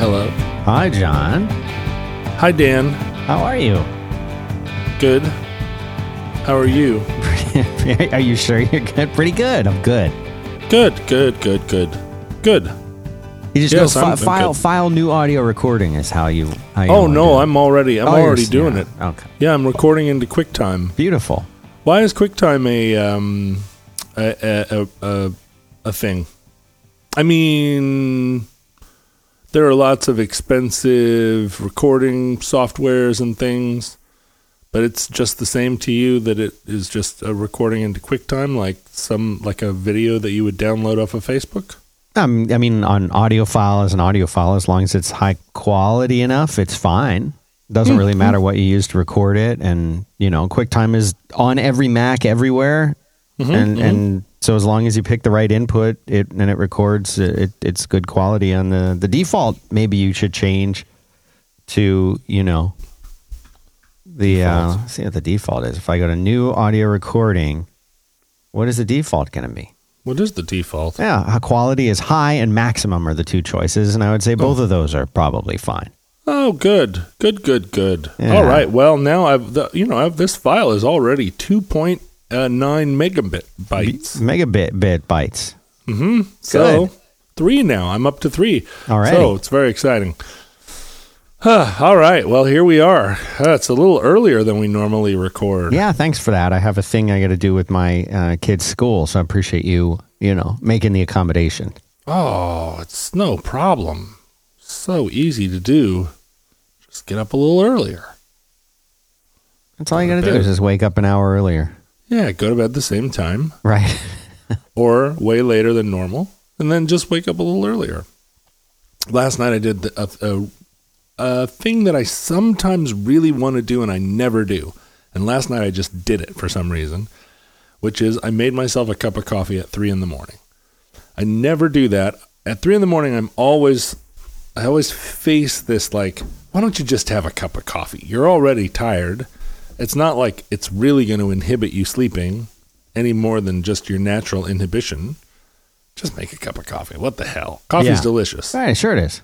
Hello. Hi, John. Hi, Dan. How are you? Good. How are you? are you sure you're good? Pretty good. I'm good. Good, good, good, good. Good. You just Yes, go fi- file good. file new audio recording is how you. How you Oh no. I'm already I'm Oh, already doing yeah, it. Okay. Yeah, I'm recording into QuickTime. Beautiful. Why is QuickTime a um a a, a, a, a thing? I mean, there are lots of expensive recording softwares and things, but it's just the same to you that it is just a recording into QuickTime, like some like a video that you would download off of Facebook. Um, I mean, on audio file as an audio file, as long as it's high quality enough, it's fine. Doesn't really mm-hmm. matter what you use to record it, and you know, QuickTime is on every Mac everywhere, mm-hmm. and and mm-hmm. So as long as you pick the right input, it and it records, it it's good quality on the the default. Maybe you should change to you know the uh, let's see what the default is. If I go to new audio recording, what is the default going to be? What is the default? Yeah, quality is high and maximum are the two choices, and I would say both of those are probably fine. Oh, good, good, good, good. Yeah. All right. Well, now I've the, you know I've, this file is already two point nine megabit bytes. Megabit bit bytes. Mm-hmm. So Good. three now. I'm up to three. All right. So it's very exciting. Huh, All right. Well, here we are. Uh, it's a little earlier than we normally record. Yeah, thanks for that. I have a thing I got to do with my uh, kids' school, so I appreciate you, you know, making the accommodation. Oh, it's no problem. So easy to do. Just get up a little earlier. That's all you got to to do is just wake up an hour earlier, Yeah, go to bed the same time right? or way later than normal, and then just wake up a little earlier. Last night I did a, a, a thing that I sometimes really want to do and I never do. And last night I just did it for some reason, which is I made myself a cup of coffee at three in the morning. I never do that. At three in the morning, I'm always, I always face this like, why don't you just have a cup of coffee? You're already tired. It's not like it's really going to inhibit you sleeping any more than just your natural inhibition. Just make a cup of coffee. What the hell? Coffee's Yeah. delicious. Right, sure it is.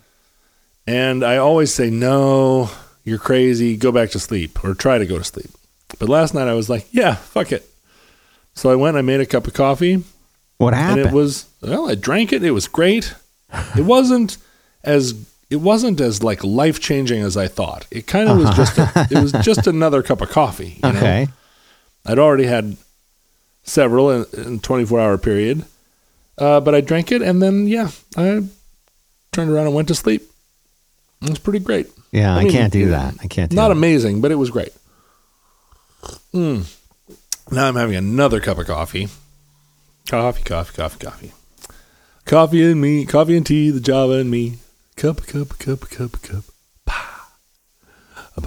And I always say, no, you're crazy. Go back to sleep or try to go to sleep. But last night I was like, yeah, fuck it. So I went, I made a cup of coffee, What and happened? it was, well, I drank it. It was great. It wasn't as, it wasn't as like life changing as I thought. It kind of was just, a, it was just another cup of coffee. you know? okay. I'd already had several in, in a 24 hour period. Uh, but I drank it and then, yeah, I turned around and went to sleep. It was pretty great. Yeah, I I, can't do that. I can't do Not that. amazing, but it was great. Mm. Now I'm having another cup of coffee. Coffee, coffee, coffee, coffee. Coffee and me, coffee and tea, the Java and me. Cup, cup, cup, cup, cup. Pa. I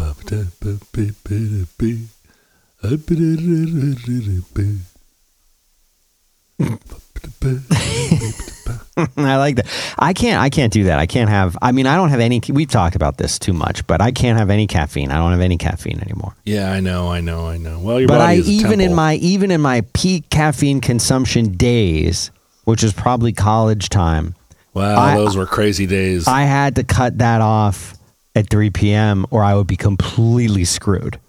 like that. I can't. I can't do that. I can't have. I mean, I don't have any. We've talked about this too much, but I can't have any caffeine. I don't have any caffeine anymore. Yeah, I know, I know, I know. Well, your but body I even in temple. my even in my peak caffeine consumption days, which is probably college time, wow, I- those were crazy days. I had to cut that off at 3 p.m. or I would be completely screwed.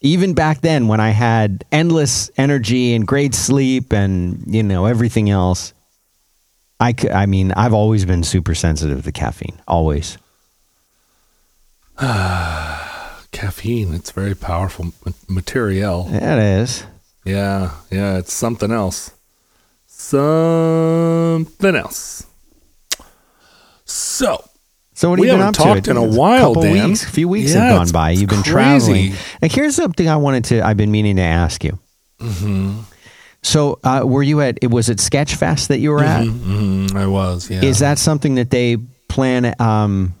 Even back then, when I had endless energy and great sleep and you know everything else, I could, I mean I've always been super sensitive to caffeine. Always. Caffeine, it's very powerful ma- material. It is. Yeah, yeah, it's something else. Something else. So, So what have We you been up haven't talked to? in a while, couple Dan. Weeks, a few weeks Yeah, have gone by. You've been crazy. traveling. And here's something I wanted to. I've been meaning to ask you. Mm-hmm. So uh, were you at? It was at Sketchfest that you were at. mhm, I was, yeah. Is that something that they plan? Um,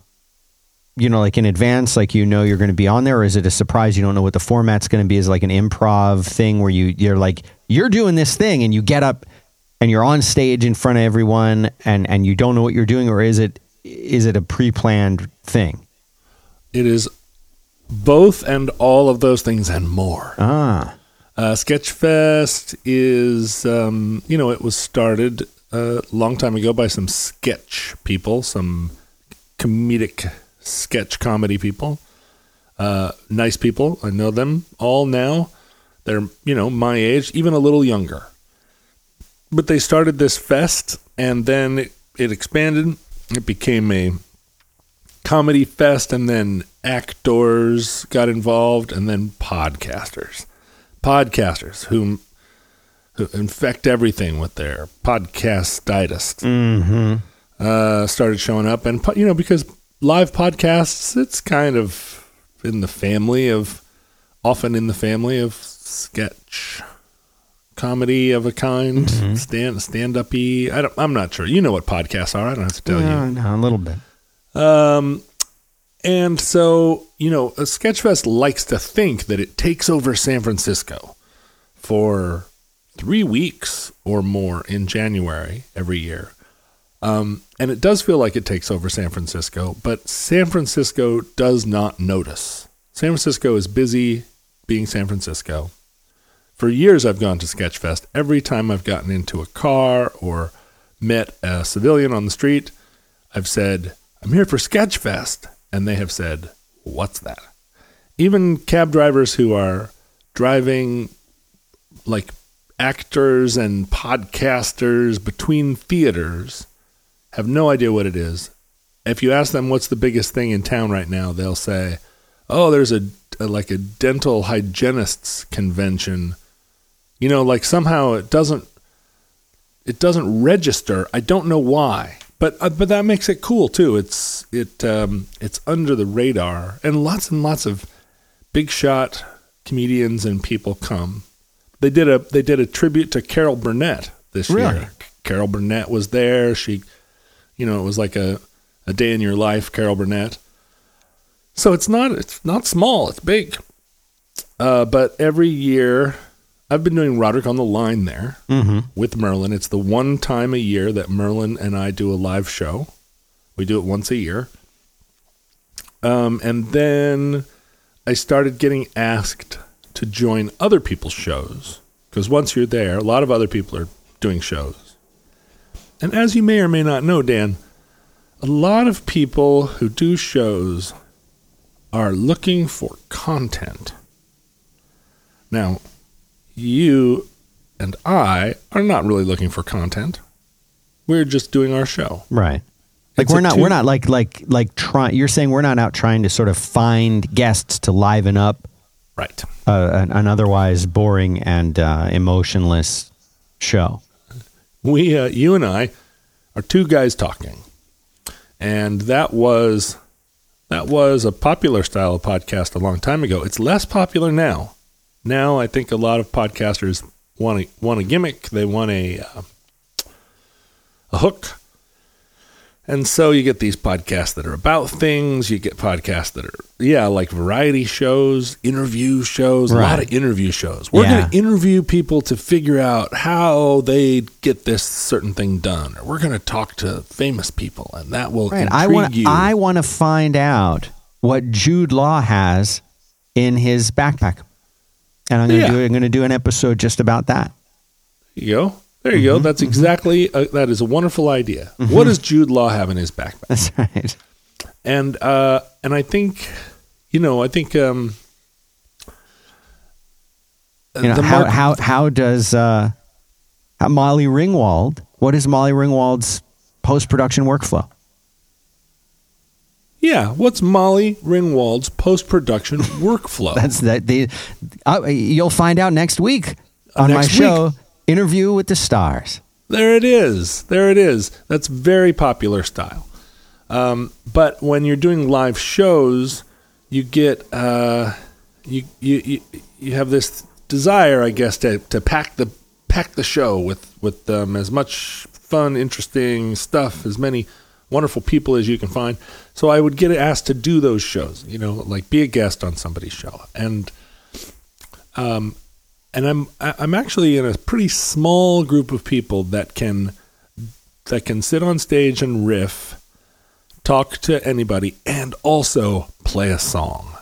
you know, like in advance, like you know you're going to be on there, or is it a surprise? You don't know what the format's going to be. Is it like an improv thing where you you're like you're doing this thing and you get up and you're on stage in front of everyone and and you don't know what you're doing, or is it is it a pre-planned thing? It is both and all of those things and more. Ah, Uh, Sketchfest is, um, you know, it was started a long time ago by some sketch people, some comedic sketch comedy people. Uh, nice people. I know them all now. They're, you know, my age, even a little younger. But they started this fest and then it, it expanded. It became a comedy fest and then actors got involved and then podcasters. Podcasters whom who infect everything with their podcastitis Mm-hmm. uh, started showing up, and you know because live podcasts, it's kind of in the family of, often in the family of sketch, comedy of a kind, stand stand uppy. I don't, I'm not sure. You know what podcasts are. I don't have to tell you. No, no, a little bit. Um, and so, you know, a Sketchfest likes to think that it takes over San Francisco for three weeks or more in January every year. Um, and it does feel like it takes over San Francisco, but San Francisco does not notice. San Francisco is busy being San Francisco. For years, I've gone to Sketchfest. Every time I've gotten into a car or met a civilian on the street, I've said, I'm here for Sketchfest. And they have said, What's that? Even cab drivers who are driving like actors and podcasters between theaters have no idea what it is. If you ask them what's the biggest thing in town right now, they'll say, "Oh, there's a, a like a dental hygienists convention." You know, like somehow it doesn't it doesn't register. I don't know why, but uh, but that makes it cool too. It's it um, it's under the radar, and lots and lots of big shot comedians and people come. They did a they did a tribute to Carol Burnett this Really? year. Carol Burnett was there. She, you know, it was like a a day in your life, Carol Burnett. So it's not it's not small. It's big. Uh, but every year, I've been doing Roderick on the Line there Mm-hmm. with Merlin. It's the one time a year that Merlin and I do a live show. We do it once a year. Um, and then I started getting asked to join other people's shows because once you're there, a lot of other people are doing shows. And as you may or may not know, Dan, a lot of people who do shows are looking for content. Now, you and I are not really looking for content. We're just doing our show. Right. Like It's we're not two- we're not like like like trying. You're saying we're not out trying to sort of find guests to liven up Right. uh, an, an otherwise boring and uh, emotionless show. We, uh, you and I, are two guys talking, and that was that was a popular style of podcast a long time ago. It's less popular now. Now, I think a lot of podcasters want a want a gimmick. They want a uh, a hook. And so you get these podcasts that are about things. You get podcasts that are, yeah, like variety shows, interview shows, a lot of interview shows. We're Yeah. going to interview people to figure out how they get this certain thing done. Or we're going to talk to famous people, and that will Right. intrigue I want you. I want to find out what Jude Law has in his backpack, and I'm going to Yeah. do I'm to do an episode just about that. There you go. There you Mm-hmm, go. That's exactly, uh, that is a wonderful idea. What does Jude Law have in his backpack? That's right. and uh and I think you know I think um You know how mark- how how does uh, how Molly Ringwald? What is Molly Ringwald's post production workflow? Yeah what's Molly Ringwald's post production workflow? That's that. The uh, you'll find out next week on my Next show, Interview with the Stars. there it is. There it is. That's very popular style. Um but when you're doing live shows you get uh you you you, you have this desire I guess to to pack the pack the show with with um, as much fun interesting stuff as many wonderful people as you can find so I would get asked to do those shows you know like be a guest on somebody's show and um and I'm I'm actually in a pretty small group of people that can that can sit on stage and riff, talk to anybody, and also play a song.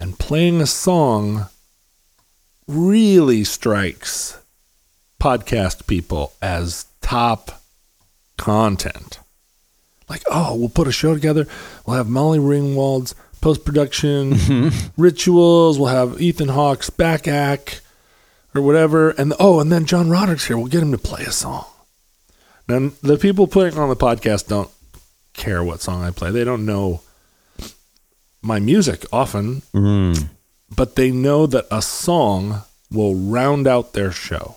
And playing a song really strikes podcast people as top content. Like, oh, we'll put a show together. We'll have Molly Ringwald's post production rituals. We'll have Ethan Hawke's back act or whatever. And oh, and then John Roderick's here. We'll get him to play a song. Now, the people putting on the podcast don't care what song I play. They don't know my music often, Mm. but they know that a song will round out their show.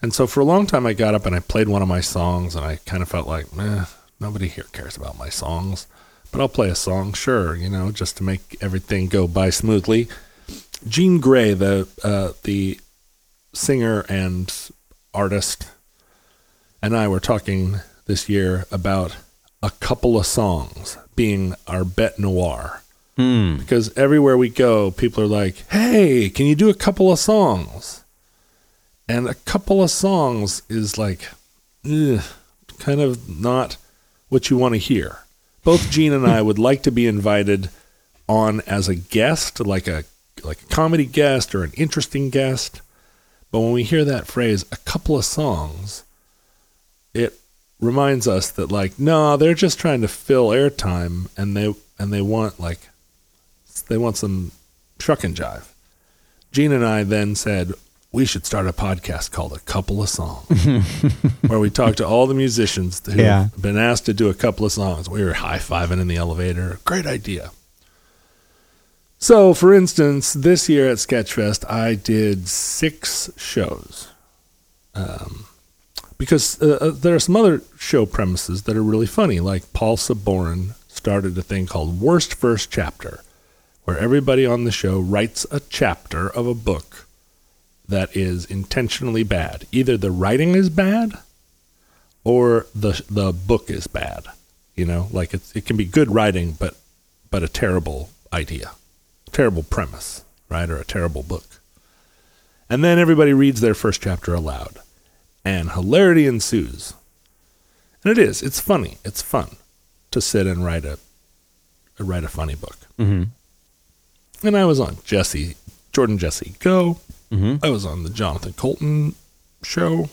And so for a long time, I got up and I played one of my songs, and I kind of felt like, eh, nobody here cares about my songs, but I'll play a song, sure, you know, just to make everything go by smoothly. Jean Grae, the uh, the singer and artist, and I were talking this year about a couple of songs being our bête noire Mm. because everywhere we go, people are like, "Hey, can you do a couple of songs?" And a couple of songs is like, kind of not what you want to hear. Both Jean and I would like to be invited on as a guest, like a like a comedy guest or an interesting guest. But when we hear that phrase, a couple of songs, it reminds us that like, no, they're just trying to fill airtime, and they and they want like they want some truck and jive. Jean and I then said we should start a podcast called A Couple of Songs, where we talk to all the musicians who Yeah. have been asked to do a couple of songs. We were high fiving in the elevator. Great idea. So, for instance, this year at Sketchfest, I did six shows. Um, because uh, uh, there are some other show premises that are really funny. Like Paul Saborin started a thing called Worst First Chapter, where everybody on the show writes a chapter of a book that is intentionally bad. Either the writing is bad, or the the book is bad. You know, like it's, it can be good writing, but but a terrible idea, terrible premise, right, or a terrible book. And then everybody reads their first chapter aloud, and hilarity ensues. And it is. It's funny. It's fun to sit and write a write a funny book. Mm-hmm. And I was on Jesse Jordan Jesse Go. Hmm I was on the Jonathan Coulton show.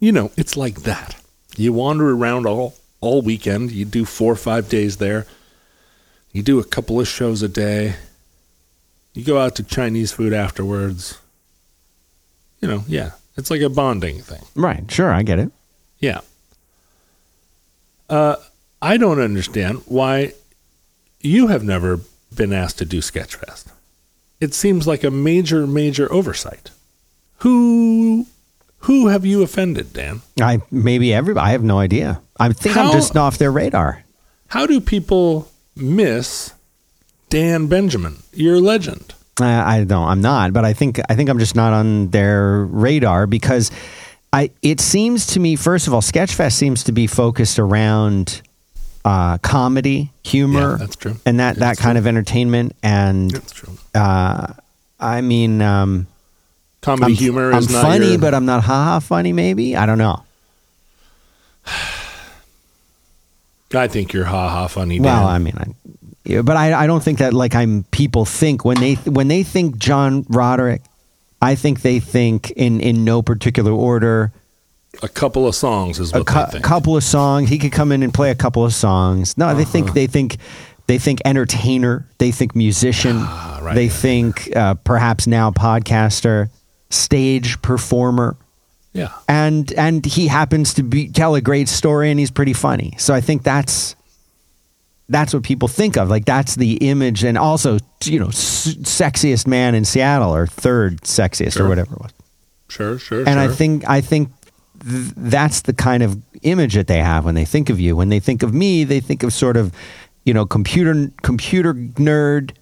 You know, it's like that. You wander around all all weekend. You do four or five days there. You do a couple of shows a day. You go out to Chinese food afterwards. You know, yeah, it's like a bonding thing. Right. Sure. I get it. Yeah. Uh, I don't understand why you have never been asked to do Sketchfest. It seems like a major, major oversight. Who, who have you offended, Dan? I maybe everybody. I have no idea. I think How- I'm just off their radar. How do people miss Dan Benjamin, your legend? I, I don't. I'm not. But I think I think I'm just not on their radar because I. It seems to me, first of all, Sketchfest seems to be focused around uh, comedy, humor, Yeah, that's true. and that that That's kind of entertainment. And That's true. uh, I mean, um, Comedy I'm, humor I'm is not funny, your- but I'm not haha funny. Maybe I don't know. I think you're ha ha funny. Dan. Well, I mean, I, yeah, but I, I don't think that like I'm. People think when they when they think John Roderick, I think they think in in no particular order. A couple of songs is A what they think. couple of songs. He could come in and play a couple of songs. No, they Uh-huh. think they think they think entertainer. They think musician. Ah, right, they right, think uh, perhaps now podcaster, stage performer. yeah. and and he happens to be tell a great story and he's pretty funny so i think that's that's what people think of like that's the image and also you know s- sexiest man in seattle or third sexiest or whatever it was Sure, sure, and i think i think th- that's the kind of image that they have when they think of you when they think of me they think of sort of you know computer computer nerd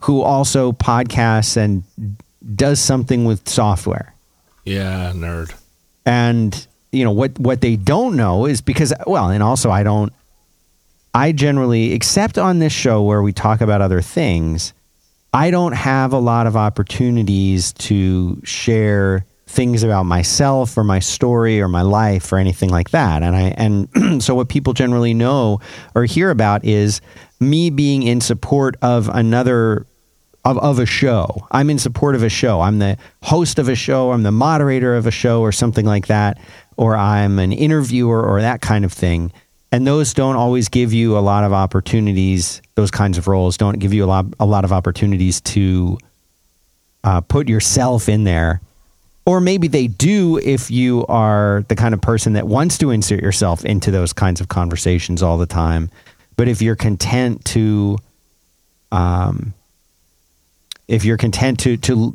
who also podcasts and does something with software Yeah, nerd. and you know what what they don't know is because well and also i don't i generally except on this show where we talk about other things i don't have a lot of opportunities to share things about myself or my story or my life or anything like that and i and so what people generally know or hear about is me being in support of another of, of a show. I'm in support of a show. I'm the host of a show. I'm the moderator of a show or something like that. Or I'm an interviewer or that kind of thing. and those don't always give you a lot of opportunities. Those kinds of roles don't give you a lot a lot of opportunities to uh, put yourself in there. Or maybe they do if you are the kind of person that wants to insert yourself into those kinds of conversations all the time. But if you're content to, um, if you're content to to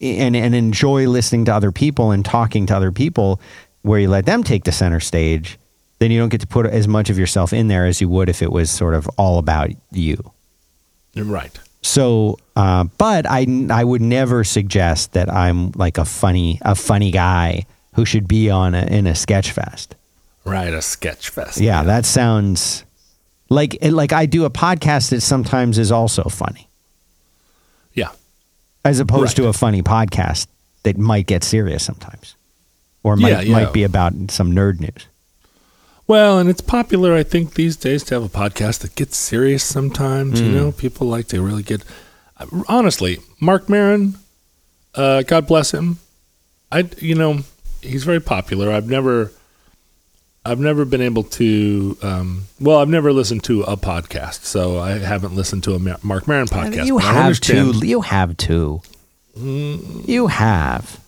and and enjoy listening to other people and talking to other people, where you let them take the center stage, then you don't get to put as much of yourself in there as you would if it was sort of all about you. Right. So, uh, but I I would never suggest that I'm like a funny a funny guy who should be on a, in a sketch fest. Right. A sketch fest. Yeah, that sounds like like I do a podcast that sometimes is also funny, Yeah. as opposed Right. to a funny podcast that might get serious sometimes, or might Yeah, yeah. might be about some nerd news. Well, and it's popular, I think, these days to have a podcast that gets serious sometimes. You know, people like to really get. Honestly, Marc Maron, uh, God bless him. I, you know, he's very popular. I've never, I've never been able to. Um, well, I've never listened to a podcast, so I haven't listened to a Marc Maron podcast. you have understand- to. You have to. You have.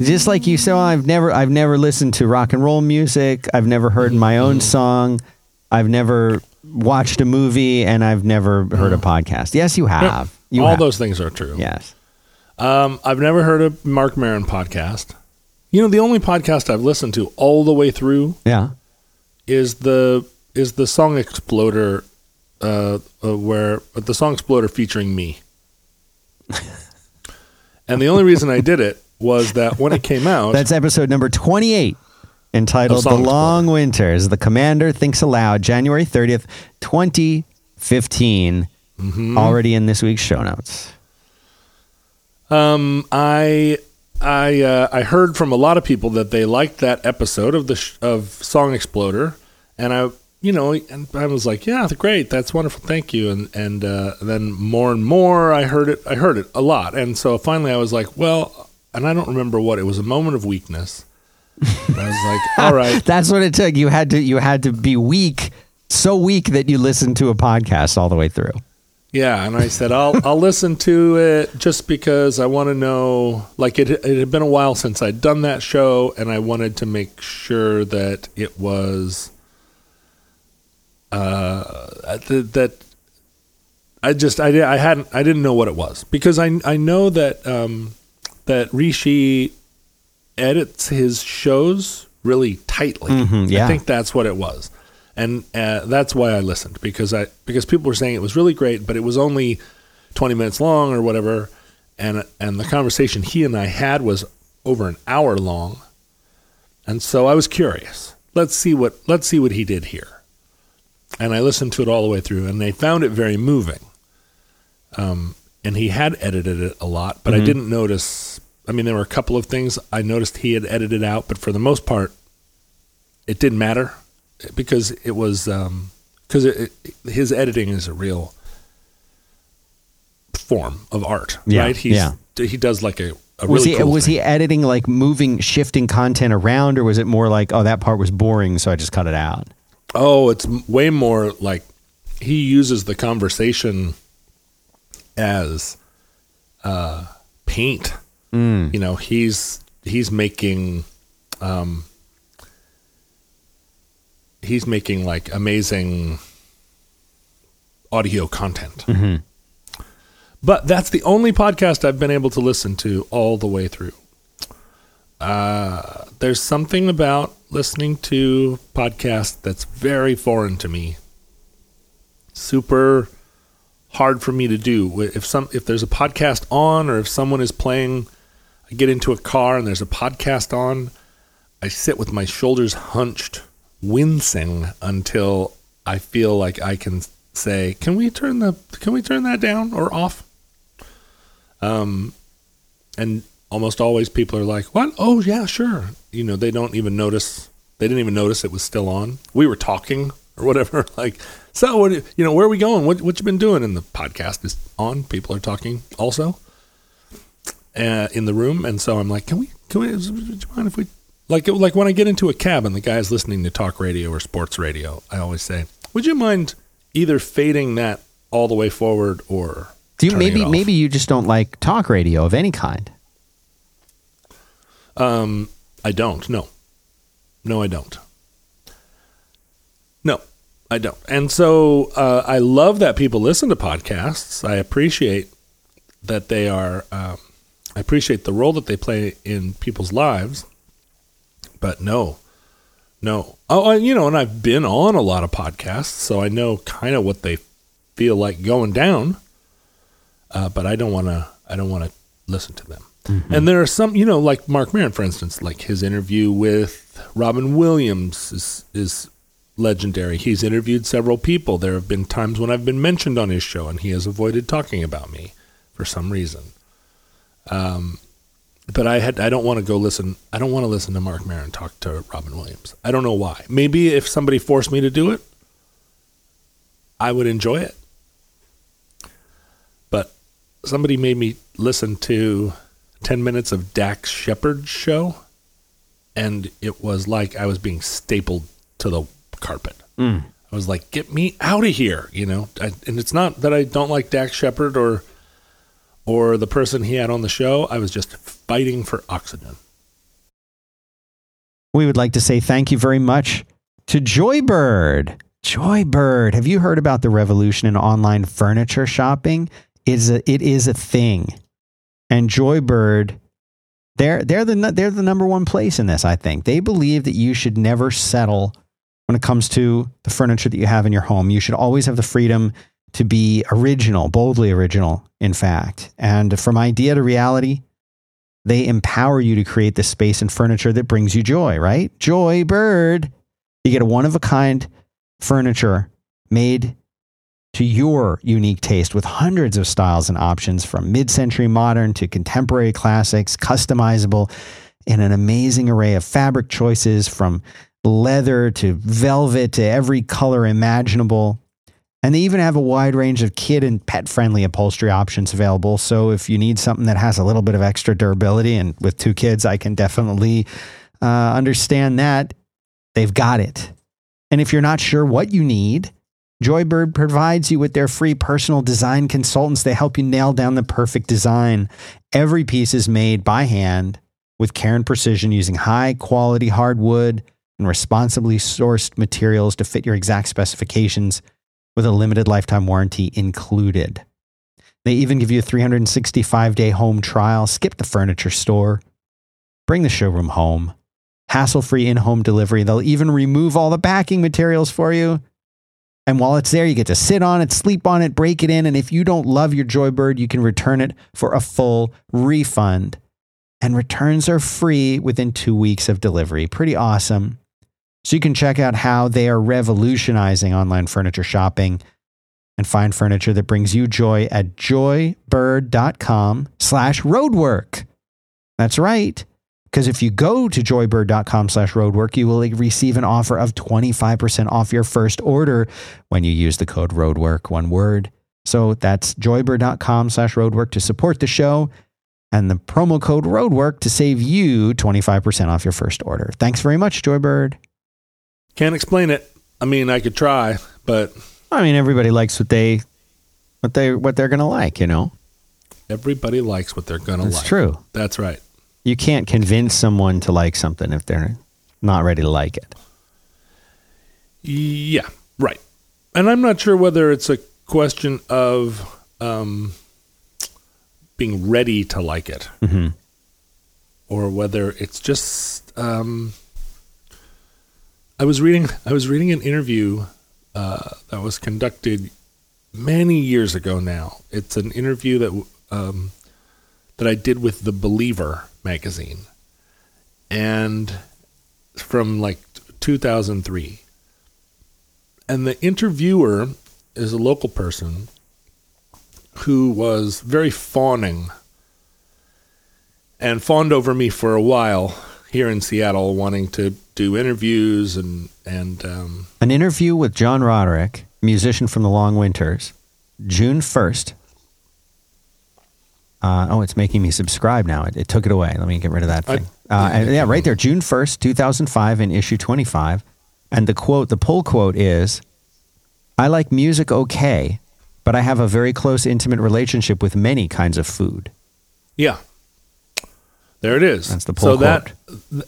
Just like you said, well, I've never, I've never listened to rock and roll music. I've never heard my own song. I've never watched a movie, and I've never heard a podcast. Yes, you have. You All have. those things are true. Yes. Um, I've never heard a Marc Maron podcast. You know, the only podcast I've listened to all the way through Yeah. is the is the song Exploder, uh, uh, where the song Exploder featuring me. and the only reason I did it was that when it came out, That's episode number 28, entitled The Long Winters. The Commander Thinks Aloud, January 30th, 2015. Mm-hmm. Already in this week's show notes. um, I I uh, I heard from a lot of people that they liked that episode of the sh- of Song Exploder, and I you know and I was like, yeah, great, that's wonderful, thank you, and and uh, then more and more I heard it, I heard it a lot, and so finally I was like, well, and I don't remember what it was, a moment of weakness. And I was like, all right, That's what it took. You had to you had to be weak, so weak that you listened to a podcast all the way through. Yeah, and I said I'll I'll listen to it just because I want to know. Like it, it had been a while since I'd done that show, and I wanted to make sure that it was uh that, that I just I, I hadn't I didn't know what it was because I I know that um that Hrishi edits his shows really tightly. Mhm, yeah. I think that's what it was, and uh, that's why I listened because I because people were saying it was really great, but it was only twenty minutes long or whatever, and and the conversation he and I had was over an hour long, and so I was curious. Let's see what let's see what he did here, and I listened to it all the way through, and they found it very moving. Um, and he had edited it a lot, but I mm-hmm. didn't notice. I mean, there were a couple of things I noticed he had edited out, but for the most part, it didn't matter because it was um, because it, his editing is a real form of art, Yeah, right? He's, yeah. he does like a, a Was really he cool was thing. he editing like moving shifting content around or was it more like oh that part was boring so I just cut it out? Oh, it's way more like he uses the conversation as uh, paint. You know, he's he's making um, he's making like amazing audio content. But that's the only podcast I've been able to listen to all the way through. Uh, there's something about listening to podcasts that's very foreign to me. Super hard for me to do. If some if there's a podcast on or if someone is playing I get into a car and there's a podcast on, I sit with my shoulders hunched, wincing until I feel like I can say, "Can we turn the can we turn that down or off?" Um and almost always people are like, "What? Oh yeah, sure." You know, they don't even notice. They didn't even notice it was still on. We were talking or whatever. Like, so what? You know, where are we going? What what you been doing? And the podcast is on. People are talking also uh, in the room, and so I'm like, "Can we? Can we? Would you mind if we Like like when I get into a cab and the guy's listening to talk radio or sports radio, I always say, "Would you mind either fading that all the way forward or Do you maybe it off?" maybe you just don't like talk radio of any kind? Um, I don't. No, no, I don't. I don't. And so uh, I love that people listen to podcasts. I appreciate that they are. Um, I appreciate the role that they play in people's lives. But no, no. Oh, and, you know, and I've been on a lot of podcasts, so I know kind of what they feel like going down. Uh, but I don't want to. I don't want to listen to them. And there are some, you know, like Marc Maron, for instance, like his interview with Robin Williams is is legendary. He's interviewed several people. There have been times when I've been mentioned on his show, and he has avoided talking about me for some reason. Um, but I had I don't want to go listen. I don't want to listen to Marc Maron talk to Robin Williams. I don't know why. Maybe if somebody forced me to do it, I would enjoy it. But somebody made me listen to 10 minutes of Dax Shepard's show, and it was like I was being stapled to the carpet. Mm. I was like, get me out of here, you know? I, and it's not that I don't like Dax Shepard or or the person he had on the show. I was just fighting for oxygen. We would like to say thank you very much to Joybird. Joybird, have you heard about the revolution in online furniture shopping? It is a, it is a thing. And Joybird, they're they're the they're the number one place in this, I think. They believe that you should never settle when it comes to the furniture that you have in your home. You should always have the freedom to be original, boldly original, in fact. And from idea to reality, they empower you to create the space and furniture that brings you joy, right? Joybird. You get a one of a kind furniture made to your unique taste with hundreds of styles and options from mid century modern to contemporary classics, customizable in an amazing array of fabric choices from leather to velvet to every color imaginable. And they even have a wide range of kid and pet friendly upholstery options available. So if you need something that has a little bit of extra durability, and with two kids, I can definitely uh, understand that, they've got it. And if you're not sure what you need, Joybird provides you with their free personal design consultants. They help you nail down the perfect design. Every piece is made by hand with care and precision using high quality hardwood and responsibly sourced materials to fit your exact specifications with a limited lifetime warranty included. They even give you a 365 day home trial. Skip the furniture store. Bring the showroom home. Hassle free in home delivery. They'll even remove all the backing materials for you. And while it's there, you get to sit on it, sleep on it, break it in. And if you don't love your Joybird, you can return it for a full refund. And returns are free within two weeks of delivery. Pretty awesome. So you can check out how they are revolutionizing online furniture shopping and find furniture that brings you joy at joybird.com slash roadwork. That's right. Because if you go to joybird.com slash roadwork, you will receive an offer of 25% off your first order when you use the code roadwork, one word. So that's joybird.com slash roadwork to support the show and the promo code roadwork to save you 25% off your first order. Thanks very much, Joybird. Can't explain it. I mean, I could try, but I mean, everybody likes what they what they what they're gonna like, you know. everybody likes what they're going to That's like. That's true. That's right. You can't convince someone to like something if they're not ready to like it. Yeah, right. And I'm not sure whether it's a question of um, being ready to like it hmm or whether it's just. Um, I was reading. I was reading an interview uh, that was conducted many years ago. Now it's an interview that um, that I did with the Believer magazine, and from like 2003. And the interviewer is a local person who was very fawning and fawned over me for a while here in Seattle, wanting to do interviews and and um, An interview with John Roderick, musician from the Long Winters, June 1st. Uh, oh, it's making me subscribe now. It, it took it away. Let me get rid of that I- thing. uh, and yeah, right there, June 1st, 2005, in issue 25. And the quote, the pull quote is I like music okay, but I have a very close, intimate relationship with many kinds of food. Yeah. There it is. That's the so pull that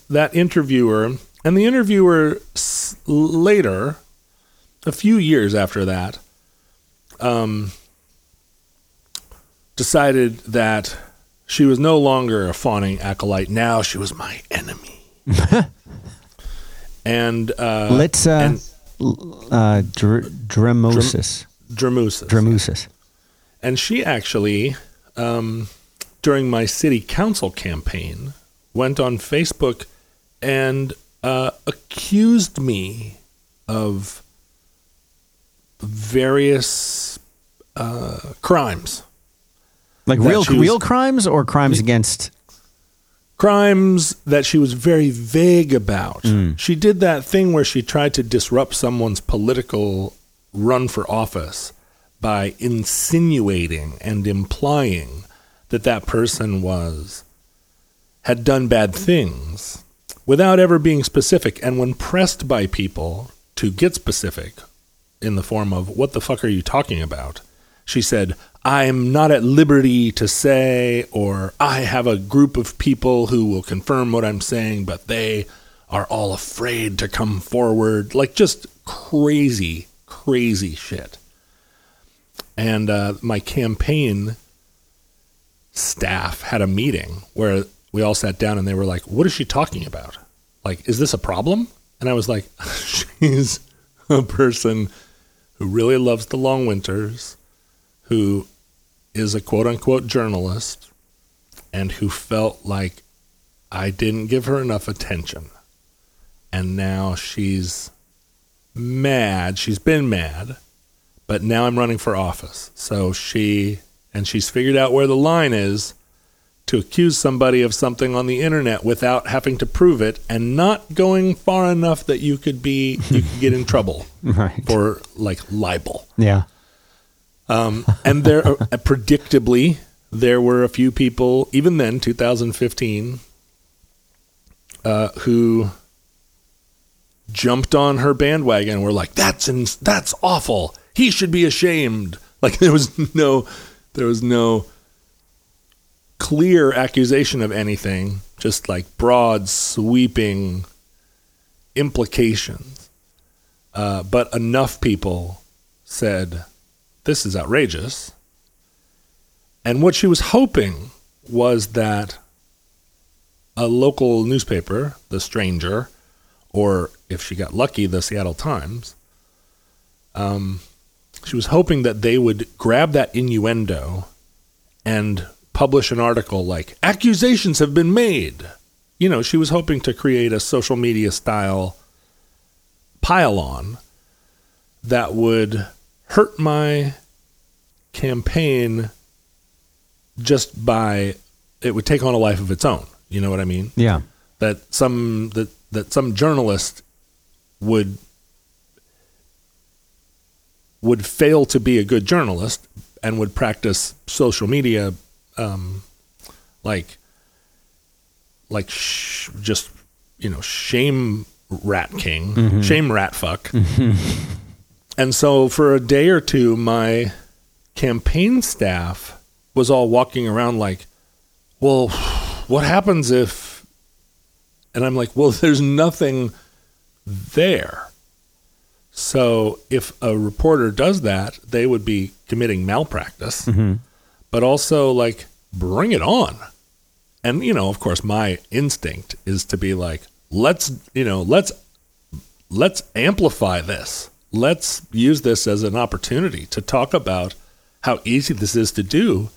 that interviewer and the interviewer later, a few years after that, um, decided that she was no longer a fawning acolyte. Now she was my enemy. and uh, Let's, uh, and uh, dr- Dremosis. Dramusis. Dramusis. And she actually, um, during my city council campaign, went on Facebook and uh, accused me of various uh, crimes. Like real, was- real crimes or crimes against. Crimes that she was very vague about. She did that thing where she tried to disrupt someone's political run for office by insinuating and implying that that person was had done bad things without ever being specific. And when pressed by people to get specific in the form of what the fuck are you talking about? she said i'm not at liberty to say or i have a group of people who will confirm what i'm saying but they are all afraid to come forward. Like just crazy crazy shit. And uh, my campaign staff had a meeting where we all sat down and they were like, What is she talking about? Like, is this a problem? And I was like, She's a person who really loves the long winters, who is a quote unquote journalist, and who felt like I didn't give her enough attention. And now she's mad. She's been mad, but now I'm running for office. So she, and she's figured out where the line is to accuse somebody of something on the internet without having to prove it and not going far enough that you could be, you could get in trouble Right. for like libel. Yeah. Um, and there, uh, predictably, there were a few people, even then, 2015, uh, who jumped on her bandwagon and were like, "That's that's awful. He should be ashamed." Like there was no, there was no clear accusation of anything, just like broad, sweeping implications. Uh, but enough people said, This is outrageous. And what she was hoping was that a local newspaper, The Stranger, or if she got lucky, the Seattle Times, um, she was hoping that they would grab that innuendo and publish an article like, accusations have been made. You know, she was hoping to create a social media style pile on that would hurt my campaign just by it would take on a life of its own. You know what I mean? Yeah. That some that that some journalist would would fail to be a good journalist and would practice social media um, like like sh- just you know shame rat king shame rat fuck. And so for a day or two my campaign staff was all walking around like well what happens if and i'm like well there's nothing there so if a reporter does that they would be committing malpractice but also like bring it on. And you know of course my instinct is to be like let's you know let's let's amplify this. Let's use this as an opportunity to talk about how easy this is to do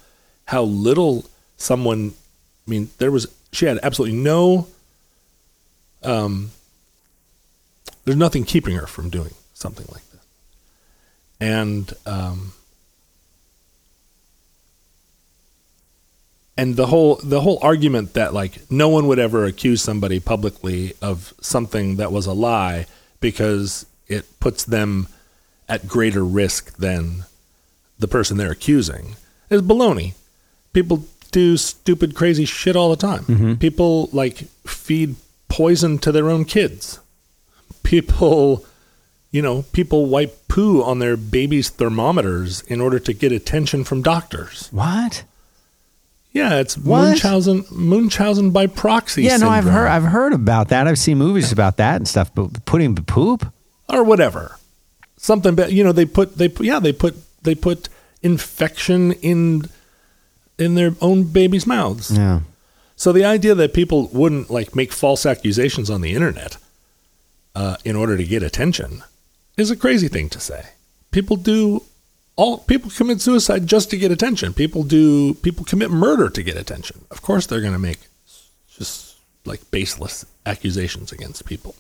how little someone i mean there was she had absolutely no um there's nothing keeping her from doing something like this and um and the whole the whole argument that like no one would ever accuse somebody publicly of something that was a lie because it puts them at greater risk than the person they're accusing is baloney. People do stupid, crazy shit all the time. People like feed poison to their own kids. People, you know, people wipe poo on their babies' thermometers in order to get attention from doctors. What? Yeah, it's What? Munchausen, Munchausen by proxy. Yeah, no, I've heard I've heard about that. I've seen movies about that and stuff. But putting poop? or whatever. Something, but you know, they put they put, yeah they put they put infection in in their own babies' mouths. Yeah. So the idea that people wouldn't like make false accusations on the internet uh, in order to get attention is a crazy thing to say. People do all people commit suicide just to get attention. People do people commit murder to get attention. Of course, they're going to make just like baseless accusations against people.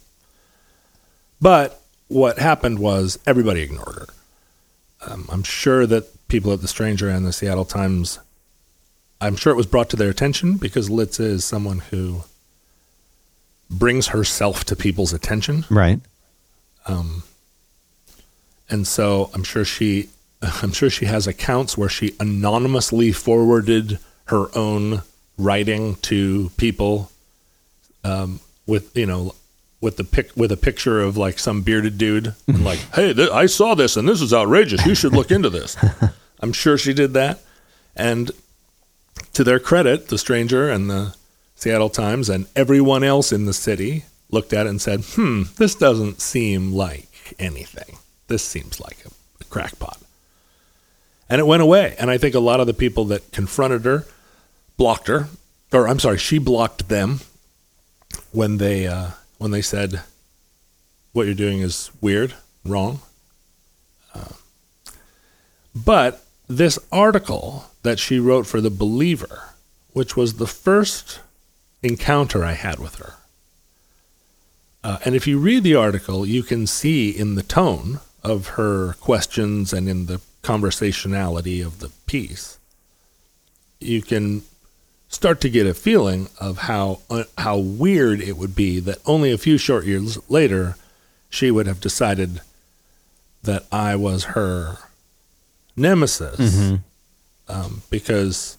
But what happened was everybody ignored her. Um, I'm sure that people at the Stranger and the Seattle Times I'm sure it was brought to their attention because Litsa is someone who brings herself to people's attention. Right. And so I'm sure she I'm sure she has accounts where she anonymously forwarded her own writing to people um, with you know with the pic with a picture of like some bearded dude. And like hey th- I saw this and this is outrageous. You should look into this. I'm sure she did that. And to their credit the stranger and the Seattle Times and everyone else in the city looked at it and said hmm this doesn't seem like anything this seems like a, a crackpot and it went away. And I think a lot of the people that confronted her blocked her, or I'm sorry, she blocked them when they uh, when they said what you're doing is weird, wrong. Uh, but this article that she wrote for the Believer, which was the first encounter I had with her. Uh, and if you read the article, you can see in the tone of her questions and in the conversationality of the piece, you can start to get a feeling of how uh, how weird it would be that only a few short years later she would have decided that I was her nemesis um, because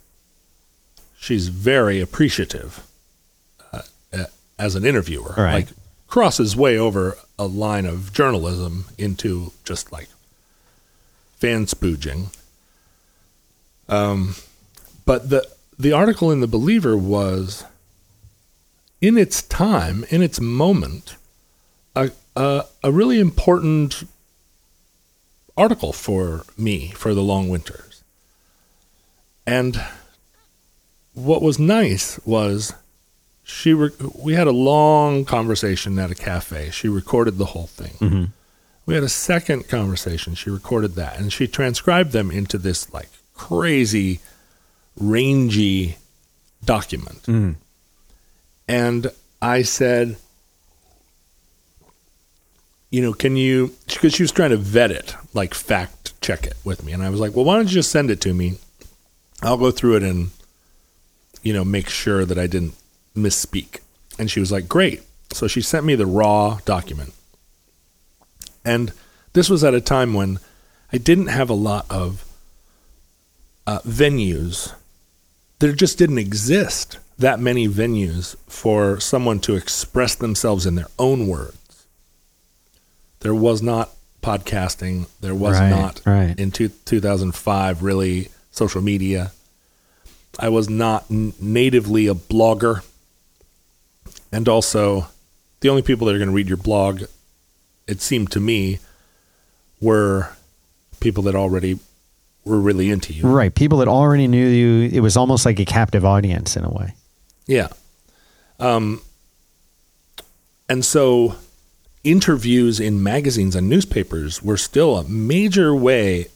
she's very appreciative uh, as an interviewer. Right. Like crosses way over a line of journalism into just like fan spooging. Um, but the the article in the Believer was, in its time, in its moment, a a, a really important article for me for the long winters. And what was nice was she re- we had a long conversation at a cafe. She recorded the whole thing. Mm-hmm. We had a second conversation. She recorded that and she transcribed them into this like crazy rangy document. Mm-hmm. And I said, you know, can you, because she was trying to vet it, like fact check it with me. And I was like, well, why don't you just send it to me? I'll go through it and, you know, make sure that I didn't misspeak. And she was like, great. So she sent me the raw document. And this was at a time when I didn't have a lot of uh, venues. There just didn't exist that many venues for someone to express themselves in their own words. There was not podcasting. There was Right, not right. in two, 2005 really social media. I was not n- natively a blogger. And also, the only people that are going to read your blog, it seemed to me, were people that already were really into you. Right. People that already knew you, it was almost like a captive audience in a way. Yeah. Um, and so interviews in magazines and newspapers were still a major way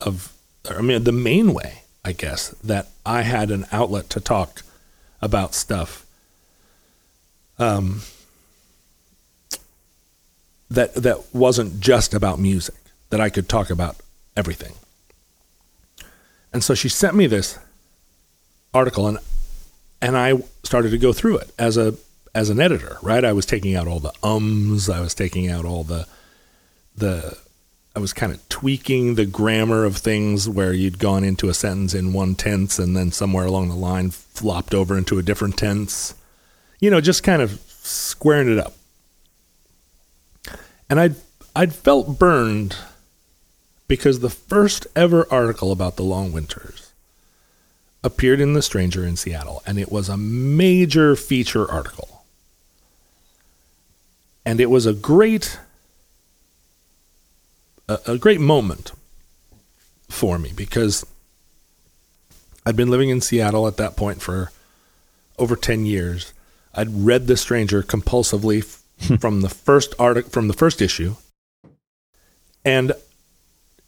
of, I mean, the main way, I guess, that I had an outlet to talk about stuff. Um, that that wasn't just about music, that I could talk about everything. And so she sent me this article and and I started to go through it as a as an editor, right? I was taking out all the ums, I was taking out all the the I was kind of tweaking the grammar of things where you'd gone into a sentence in one tense and then somewhere along the line flopped over into a different tense. You know, just kind of squaring it up. And I'd I'd felt burned because the first ever article about the long winters appeared in The Stranger in Seattle, and it was a major feature article. And it was a great a, a great moment for me because I'd been living in Seattle at that point for over 10 years. I'd read The Stranger compulsively hmm. from the first article from the first issue. And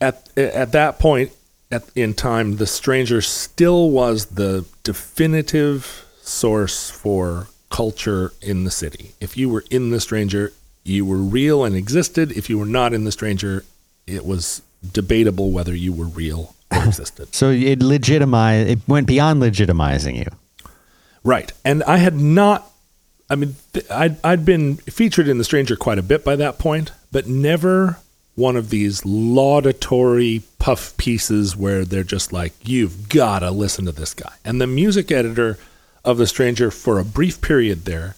at at that point at, in time, The Stranger still was the definitive source for culture in the city. If you were in The Stranger, you were real and existed. If you were not in The Stranger, it was debatable whether you were real or existed. so it legitimized. It went beyond legitimizing you. Right, and I had not. I mean, I'd I'd been featured in The Stranger quite a bit by that point, but never one of these laudatory puff pieces where they're just like, "You've got to listen to this guy." And the music editor of The Stranger for a brief period there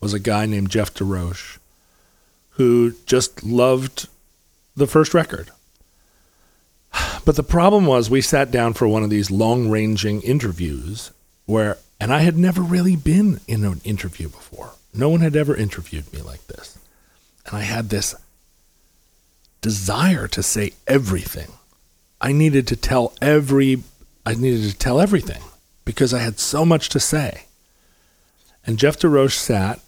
was a guy named Jeff DeRoche, who just loved the first record. But the problem was, we sat down for one of these long ranging interviews where, and I had never really been in an interview before. No one had ever interviewed me like this. And I had this desire to say everything. I needed to tell every, I needed to tell everything because I had so much to say. And Jeff DeRoche sat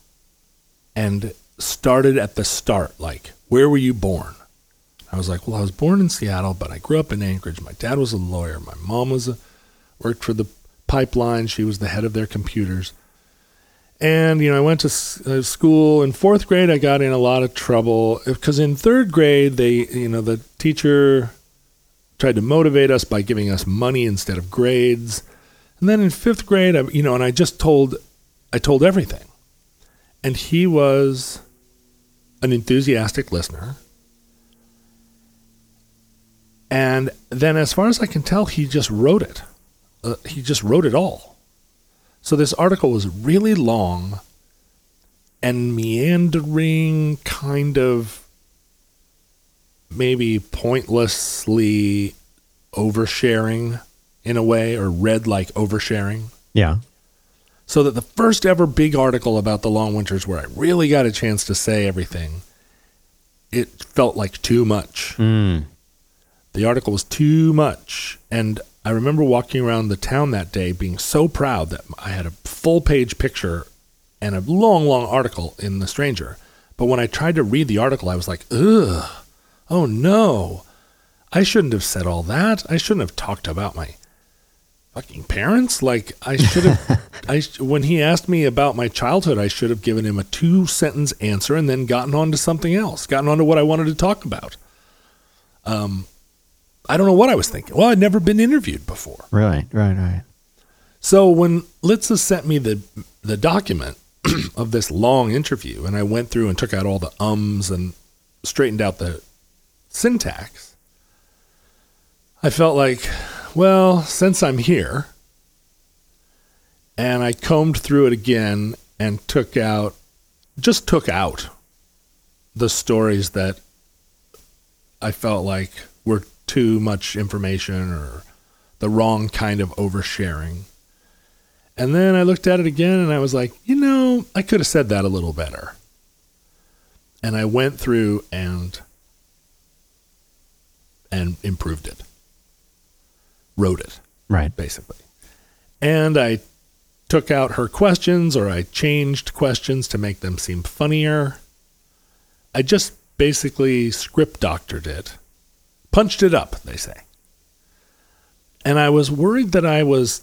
and started at the start, like, where were you born? I was like, well, I was born in Seattle, but I grew up in Anchorage. My dad was a lawyer. My mom was a, worked for the pipeline. She was the head of their computers. And, you know, I went to uh, school in fourth grade. I got in a lot of trouble because in third grade, they, you know, the teacher tried to motivate us by giving us money instead of grades. And then in fifth grade, I, you know, and I just told, I told everything. And he was an enthusiastic listener. And then, as far as I can tell, he just wrote it. Uh, he just wrote it all. So this article was really long and meandering, kind of maybe pointlessly oversharing in a way, or read like oversharing. Yeah. So that the first ever big article about the long winters where I really got a chance to say everything, it felt like too much. Mm. The article was too much. And I remember walking around the town that day being so proud that I had a full page picture and a long, long article in The Stranger. But when I tried to read the article, I was like, ugh, oh no. I shouldn't have said all that. I shouldn't have talked about my fucking parents. Like, I should have, I, when he asked me about my childhood, I should have given him a two sentence answer and then gotten on to something else, gotten on to what I wanted to talk about. Um, I don't know what I was thinking. Well, I'd never been interviewed before. Right, right, right. So when Litsa sent me the the document of this long interview, and I went through and took out all the ums and straightened out the syntax, I felt like, well, since I'm here, and I combed through it again and took out, just took out the stories that I felt like too much information or the wrong kind of oversharing. And then I looked at it again and I was like, you know, I could have said that a little better. And I went through and and improved it. Wrote it, Right. basically. And I took out her questions or I changed questions to make them seem funnier. I just basically script doctored it punched it up, they say. And I was worried that I was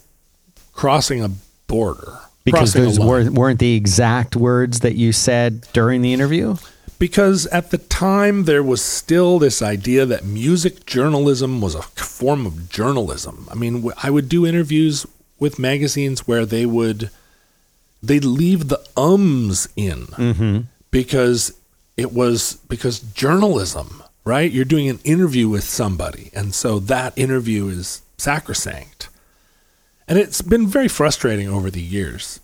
crossing a border. Because those were, weren't the exact words that you said during the interview? Because at the time, there was still this idea that music journalism was a form of journalism. I mean, I would do interviews with magazines where they would they'd leave the ums in Mm-hmm. because it was because journalism right? You're doing an interview with somebody, and so that interview is sacrosanct. And it's been very frustrating over the years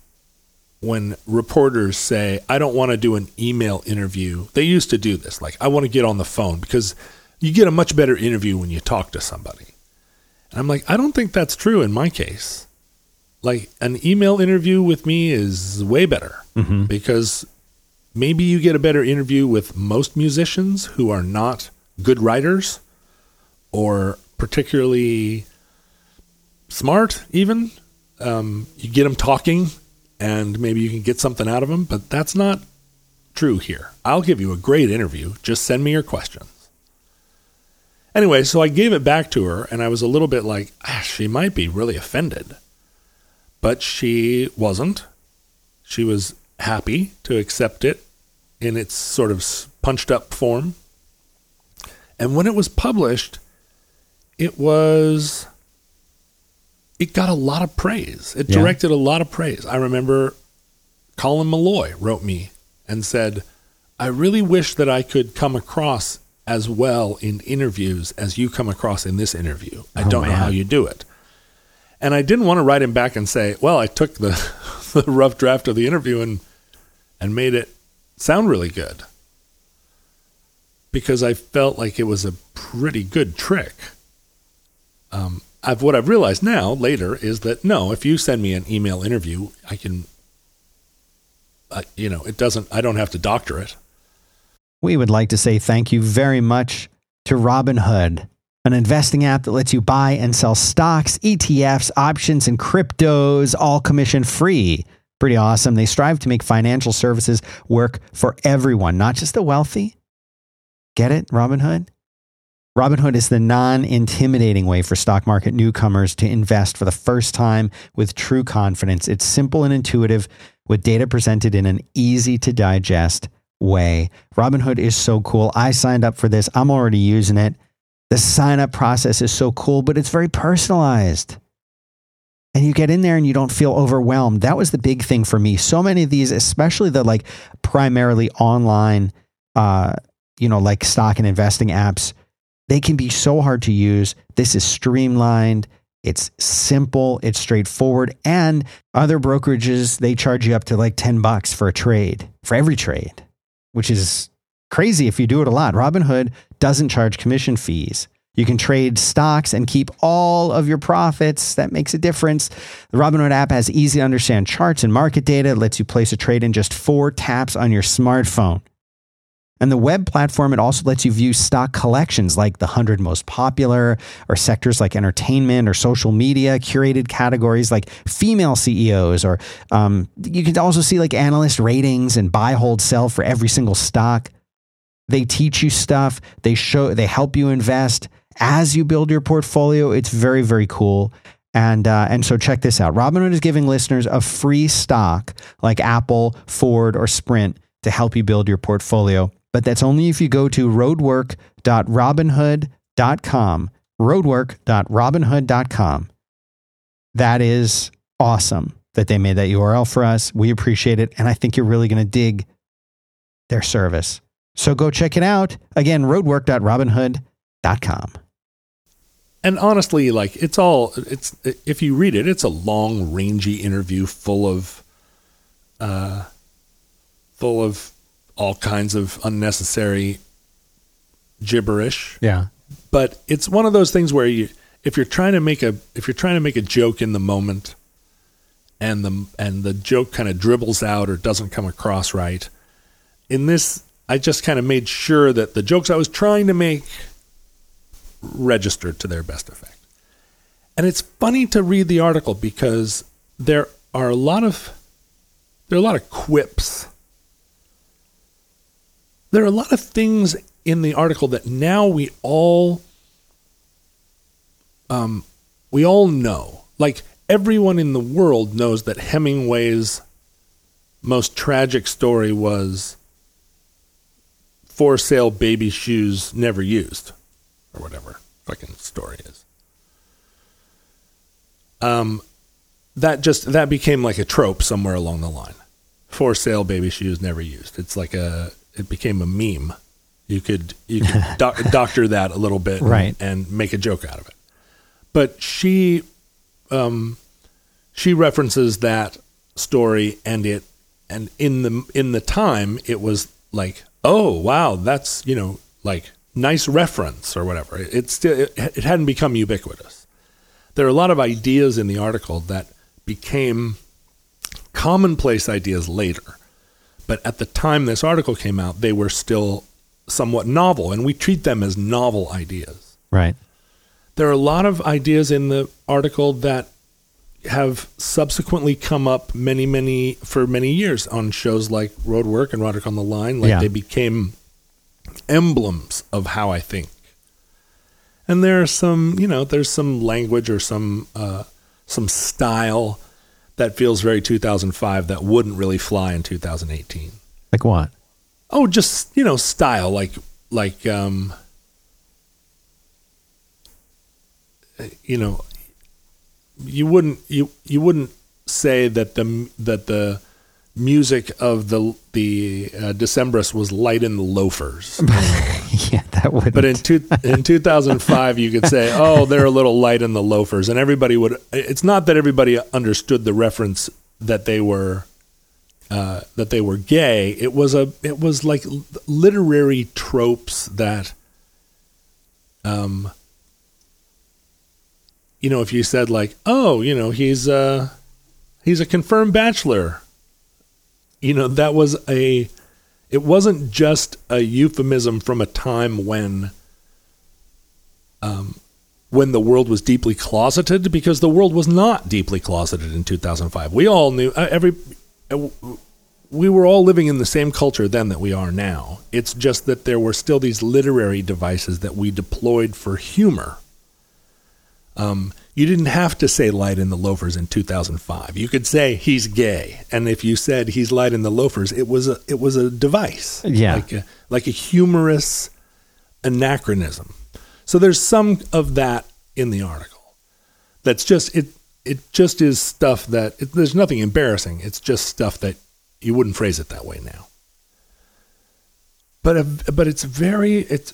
when reporters say, I don't want to do an email interview. They used to do this, like, I want to get on the phone because you get a much better interview when you talk to somebody. And I'm like, I don't think that's true in my case. Like, an email interview with me is way better Mm-hmm. because maybe you get a better interview with most musicians who are not good writers or particularly smart, even. Um, you get them talking and maybe you can get something out of them, but that's not true here. I'll give you a great interview. Just send me your questions. Anyway, so I gave it back to her and I was a little bit like, ah, she might be really offended. But she wasn't. She was happy to accept it in its sort of punched up form. And when it was published, it was it got a lot of praise. It Yeah. directed a lot of praise. I remember Colin Meloy wrote me and said, "I really wish that I could come across as well in interviews as you come across in this interview. I Oh, don't know how you do it." And I didn't want to write him back and say, "Well, I took the the rough draft of the interview and and made it sound really good." Because I felt like it was a pretty good trick. Um, I've what I've realized now later is that no, if you send me an email interview, I can, uh, you know, it doesn't. I don't have to doctor it. We would like to say thank you very much to Robinhood, an investing app that lets you buy and sell stocks, ETFs, options, and cryptos, all commission free. Pretty awesome. They strive to make financial services work for everyone, not just the wealthy. Get it, Robinhood? Robinhood is the non intimidating way for stock market newcomers to invest for the first time with true confidence. It's simple and intuitive with data presented in an easy to digest way. Robinhood is so cool. I signed up for this, I'm already using it. The sign up process is so cool, but it's very personalized. And you get in there and you don't feel overwhelmed. That was the big thing for me. So many of these, especially the like primarily online, uh, you know, like stock and investing apps, they can be so hard to use. This is streamlined. It's simple, it's straightforward, and other brokerages they charge you up to like 10 bucks for a trade, for every trade, which is crazy if you do it a lot. Robinhood doesn't charge commission fees. You can trade stocks and keep all of your profits. That makes a difference. The Robinhood app has easy to understand charts and market data. It lets you place a trade in just four taps on your smartphone. And the web platform, it also lets you view stock collections like the 100 most popular, or sectors like entertainment or social media, curated categories like female CEOs, or um, you can also see like analyst ratings and buy, hold, sell for every single stock. They teach you stuff, they show, they help you invest as you build your portfolio. It's very, very cool. And, uh, and so check this out. Robinhood is giving listeners a free stock like Apple, Ford, or Sprint to help you build your portfolio. But that's only if you go to roadwork.robinhood.com. Roadwork.robinhood.com. That is awesome that they made that URL for us. We appreciate it. And I think you're really going to dig their service. So go check it out. Again, roadwork.robinhood.com. And honestly, like it's all it's if you read it, it's a long, rangy interview full of, uh, full of all kinds of unnecessary gibberish. Yeah. But it's one of those things where you, if you're trying to make a, if you're trying to make a joke in the moment, and the and the joke kind of dribbles out or doesn't come across right, in this, I just kind of made sure that the jokes I was trying to make registered to their best effect. And it's funny to read the article because there are a lot of there are a lot of quips. There are a lot of things in the article that now we all um we all know. Like everyone in the world knows that Hemingway's most tragic story was for sale baby shoes never used or whatever fucking story is. Um, that just that became like a trope somewhere along the line. For sale baby shoes never used. It's like a it became a meme. You could you could doc- doctor that a little bit, and- Right. and, make a joke out of it. But she, um, she references that story, and it, and in the in the time, it was like, oh wow, that's you know like nice reference or whatever. It, it's still it, it hadn't become ubiquitous. There are a lot of ideas in the article that became commonplace ideas later. But at the time this article came out, they were still somewhat novel, and we treat them as novel ideas. Right. There are a lot of ideas in the article that have subsequently come up many, many for many years on shows like Roadwork and Roderick on the Line. Like Yeah. they became emblems of how I think. And there are some, you know, there's some language or some uh, some style that feels very 2005 that wouldn't really fly in 2018. Like what? Oh, just you know, style like like um, you know, you wouldn't you you wouldn't say that the that the music of the the uh, Decemberists was light in the loafers. yeah, that would. But in two, in 2005, you could say, "Oh, they're a little light in the loafers," and everybody would. It's not that everybody understood the reference that they were uh, that they were gay. It was a it was like literary tropes that, um, you know, if you said like, "Oh, you know, he's uh he's a confirmed bachelor," you know, that was a it wasn't just a euphemism from a time when um, when the world was deeply closeted because the world was not deeply closeted in 2005 we all knew uh, every uh, we were all living in the same culture then that we are now. It's just that there were still these literary devices that we deployed for humor. Um, you didn't have to say light in the loafers in 2005. You could say he's gay, and if you said he's light in the loafers, it was a it was a device, Yeah. like a, like a humorous anachronism. So there's some of that in the article. That's just it. It just is stuff that it, there's nothing embarrassing. It's just stuff that you wouldn't phrase it that way now. But a, but it's very it's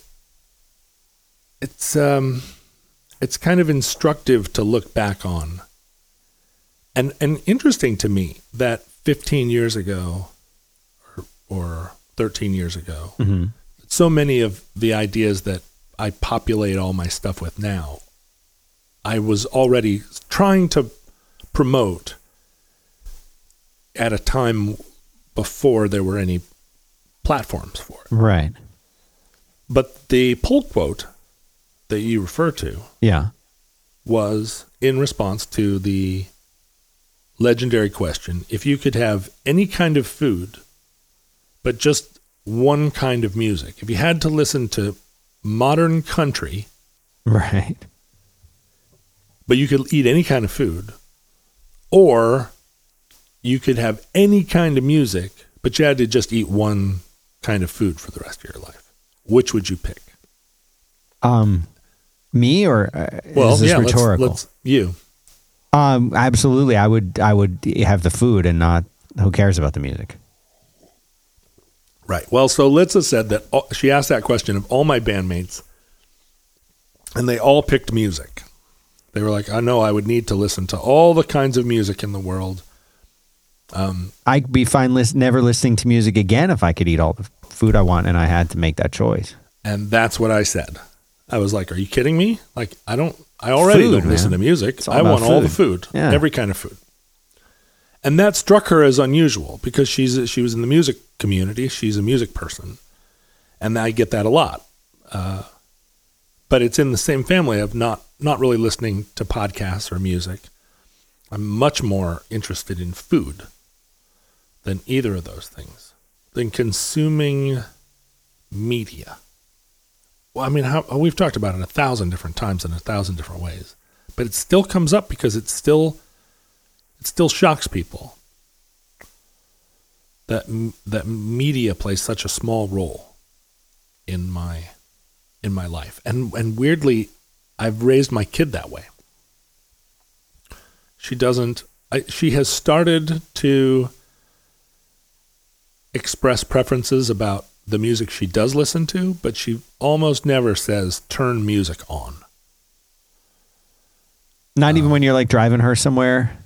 it's um it's kind of instructive to look back on. And and interesting to me that 15 years ago or, or 13 years ago, Mhm. so many of the ideas that I populate all my stuff with now, I was already trying to promote at a time before there were any platforms for it. Right. But the pull quote that you refer to Yeah. was in response to the legendary question if you could have any kind of food, but just one kind of music, if you had to listen to modern country, Right. but you could eat any kind of food, or you could have any kind of music, but you had to just eat one kind of food for the rest of your life, which would you pick? Um, me or uh, Well, is this yeah, let's- rhetorical? let's- you. Um, absolutely. I would. I would have the food and not. Who cares about the music? Right. Well, so Litsa said that all, she asked that question of all my bandmates, and they all picked music. They were like, "I know I would need to listen to all the kinds of music in the world." Um, I'd be fine lis- never listening to music again if I could eat all the food I want and I had to make that choice. and that's what I said. I was like, "Are you kidding me? Like, I don't. I already Food, don't listen to music. I want all the food. food, Yeah. every kind of food." And that struck her as unusual because she's she was in the music community. She's a music person, and I get that a lot. Uh, but it's in the same family of not not really listening to podcasts or music. I'm much more interested in food than either of those things. Than consuming media. Well, I mean, how, uh, we've talked about it a thousand different times in a thousand different ways, but it still comes up because it still it still shocks people that that media plays such a small role in my in my life, and and weirdly, I've raised my kid that way. She doesn't. I, she has started to express preferences about the music she does listen to, but she almost never says turn music on. Not even uh, when you're like driving her somewhere.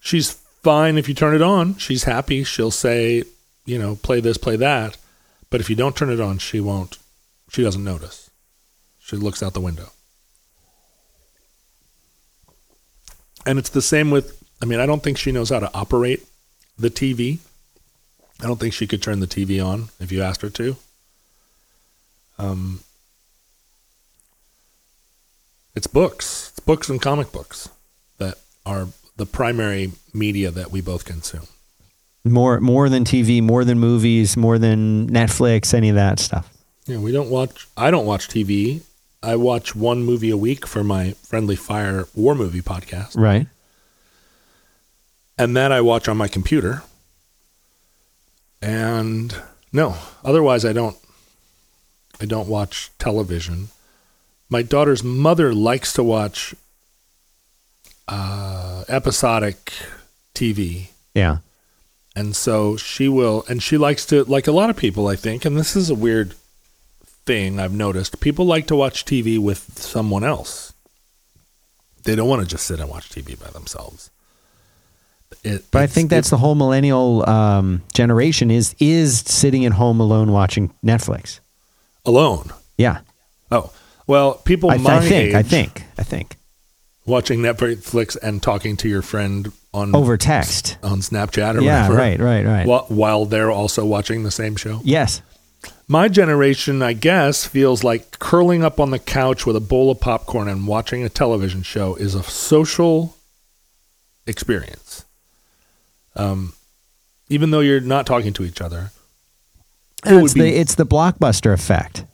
She's fine if you turn it on. She's happy. She'll say, you know, play this, play that. But if you don't turn it on, she won't. She doesn't notice. She looks out the window. And it's the same with, I mean, I don't think she knows how to operate the TV. I don't think she could turn the TV on if you asked her to. Um, it's books, it's books and comic books that are the primary media that we both consume. More more than TV, more than movies, more than Netflix, any of that stuff. Yeah, we don't watch. I don't watch TV. I watch one movie a week for my Friendly Fire war movie podcast, Right. and that I watch on my computer. And no, otherwise I don't. I don't watch television. My daughter's mother likes to watch uh, episodic TV. Yeah. And so she will, and she likes to, like a lot of people, I think, and this is a weird thing I've noticed. People like to watch TV with someone else. They don't want to just sit and watch TV by themselves. It, But I think that's the whole millennial um, generation is is sitting at home alone watching Netflix. alone. Yeah. Oh, well, people I, th- I think. I think. I think. watching Netflix and talking to your friend on Over text. on Snapchat or Yeah. whatever, Right. Right. Right. While, while they're also watching the same show. yes. My generation, I guess, feels like curling up on the couch with a bowl of popcorn and watching a television show is a social experience. Um, even though you're not talking to each other. It It's be- the it's the blockbuster effect.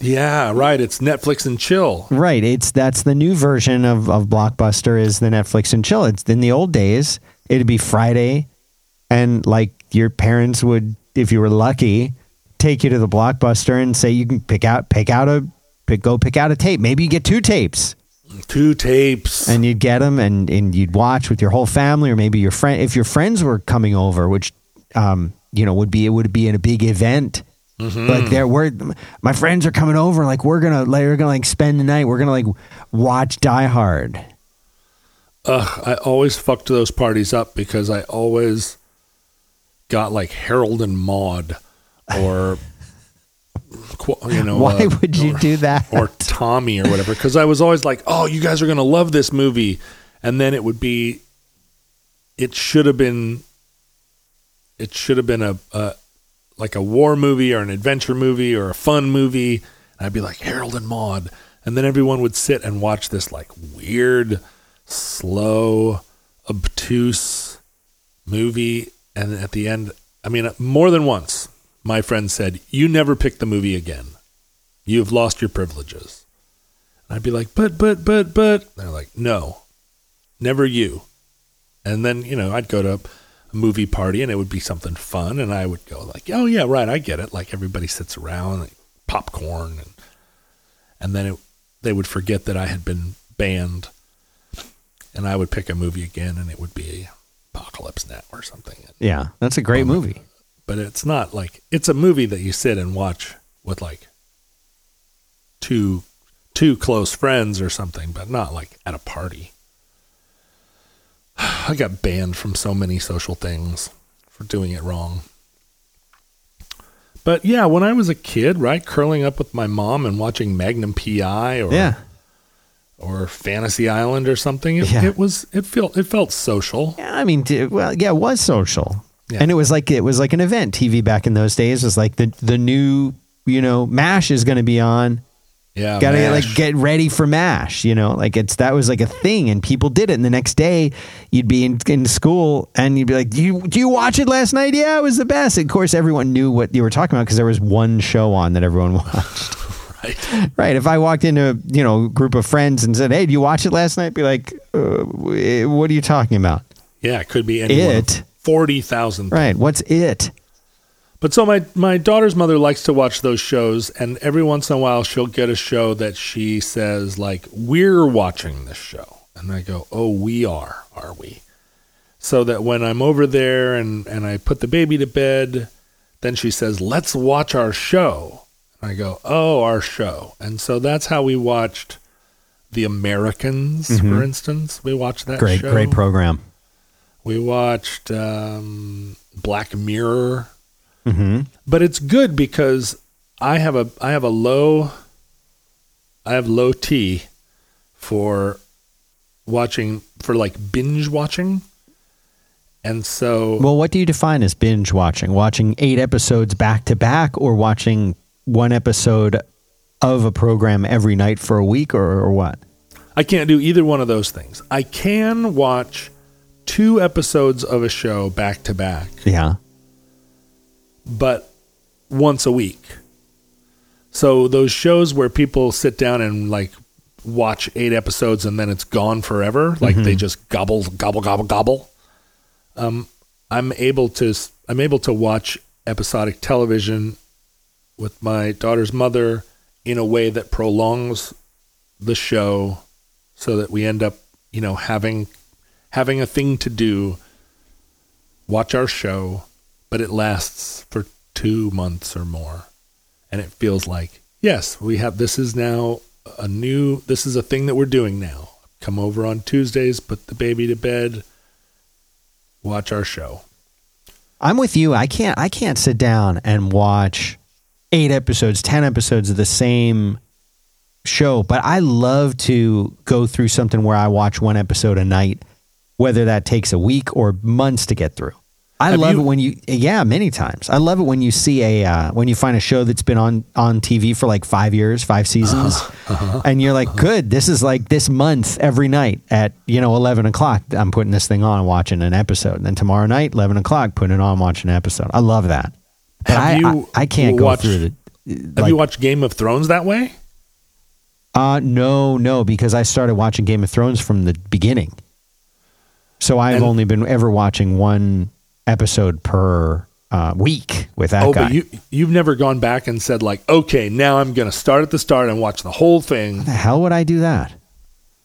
Yeah, right. It's Netflix and chill. Right. It's that's the new version of, of Blockbuster is the Netflix and chill. It's in the old days, it'd be Friday and like your parents would, if you were lucky, take you to the Blockbuster and say you can pick out pick out a pick, go pick out a tape. Maybe you get two tapes Two tapes. and you'd get them and, and you'd watch with your whole family or maybe your friend if your friends were coming over, which um, you know would be it would be in a big event. Like there, we're my friends are coming over. Like we're gonna, like, we're gonna like spend the night. We're gonna like watch Die Hard. Ugh, I always fucked those parties up because I always got like Harold and Maude or, you know, Why uh, would you or- do that? or Tommy or whatever because I was always like, "Oh, you guys are going to love this movie." And then it would be it should have been it should have been a, a like a war movie or an adventure movie or a fun movie. And I'd be like, "Harold and Maude." And then everyone would sit and watch this like weird, slow, obtuse movie and at the end, I mean, more than once, my friend said, "You never pick the movie again." You've lost your privileges. And I'd be like, but, but, but, but. And they're like, no, never you. And then, you know, I'd go to a movie party and it would be something fun. And I would go like, oh, yeah, right, I get it. Like everybody sits around, like, popcorn. And, and then it, they would forget that I had been banned. And I would pick a movie again and it would be Apocalypse Now or something. Yeah, that's a great oh movie. But it's not like, it's a movie that you sit and watch with like two two close friends or something, but not like at a party. I got banned from so many social things for doing it wrong. But yeah, when I was a kid, right, curling up with my mom and watching Magnum PI or Yeah, or Fantasy Island or something, it, Yeah. it was it felt it felt social. yeah. I mean, well, yeah, it was social, Yeah. and it was like it was like an event. TV back in those days was like the the new, you know, Mash is going to be on. Yeah, Gotta get, like get ready for Mash, you know, like it's that was like a thing, and people did it. And the next day, you'd be in, in school, and you'd be like, "Do you do you watch it last night? Yeah, it was the best." of course, everyone knew what you were talking about because there was one show on that everyone watched. right. right? If I walked into you know a group of friends and said, "Hey, do you watch it last night?" Be like, uh, "What are you talking about?" Yeah, it could be any one of It. Forty thousand Right? What's it? But so my my daughter's mother likes to watch those shows, and every once in a while she'll get a show that she says like we're watching this show, and I go, oh, we are, are we? So that when I'm over there and and I put the baby to bed, then she says, "Let's watch our show." And I go, "Oh, our show." And so that's how we watched The Americans, for instance. We watched that Mm-hmm. Great, show. great program. We watched um, Black Mirror, hmm but it's good because I have a I have a low I have low T for watching for like binge watching, and so Well, what do you define as binge watching? Watching eight episodes back to back, or watching one episode of a program every night for a week, or, or what? I can't do either one of those things. I can watch two episodes of a show back to back, Yeah. but once a week. So those shows where people sit down and like watch eight episodes and then it's gone forever, like they just gobble, gobble, gobble, gobble. Um, I'm able to I'm able to watch episodic television with my daughter's mother in a way that prolongs the show, so that we end up, you know, having having a thing to do. Watch our show, but it lasts for two months or more and it feels like yes we have this is now a new this is a thing that we're doing now come over on tuesdays put the baby to bed watch our show I'm with you. I can't. I can't sit down and watch eight episodes, ten episodes of the same show. But I love to go through something where I watch one episode a night, whether that takes a week or months to get through. I Have love you- it when you, yeah, many times. I love it when you see a uh, when you find a show that's been on on TV for like five years, five seasons, Uh-huh. and you're like, good. This is like this month every night at you know eleven o'clock. I'm putting this thing on watching an episode, and then tomorrow night eleven o'clock putting it on watching an episode. I love that. But Have I, you I, I can't go watched- through the. have you watched game of thrones that way Uh, no, no, because I started watching Game of Thrones from the beginning. So I've And- only been ever watching one episode per uh, week with that oh guy. but you you've never gone back and said like okay now i'm gonna start at the start and watch the whole thing How the hell would I do that?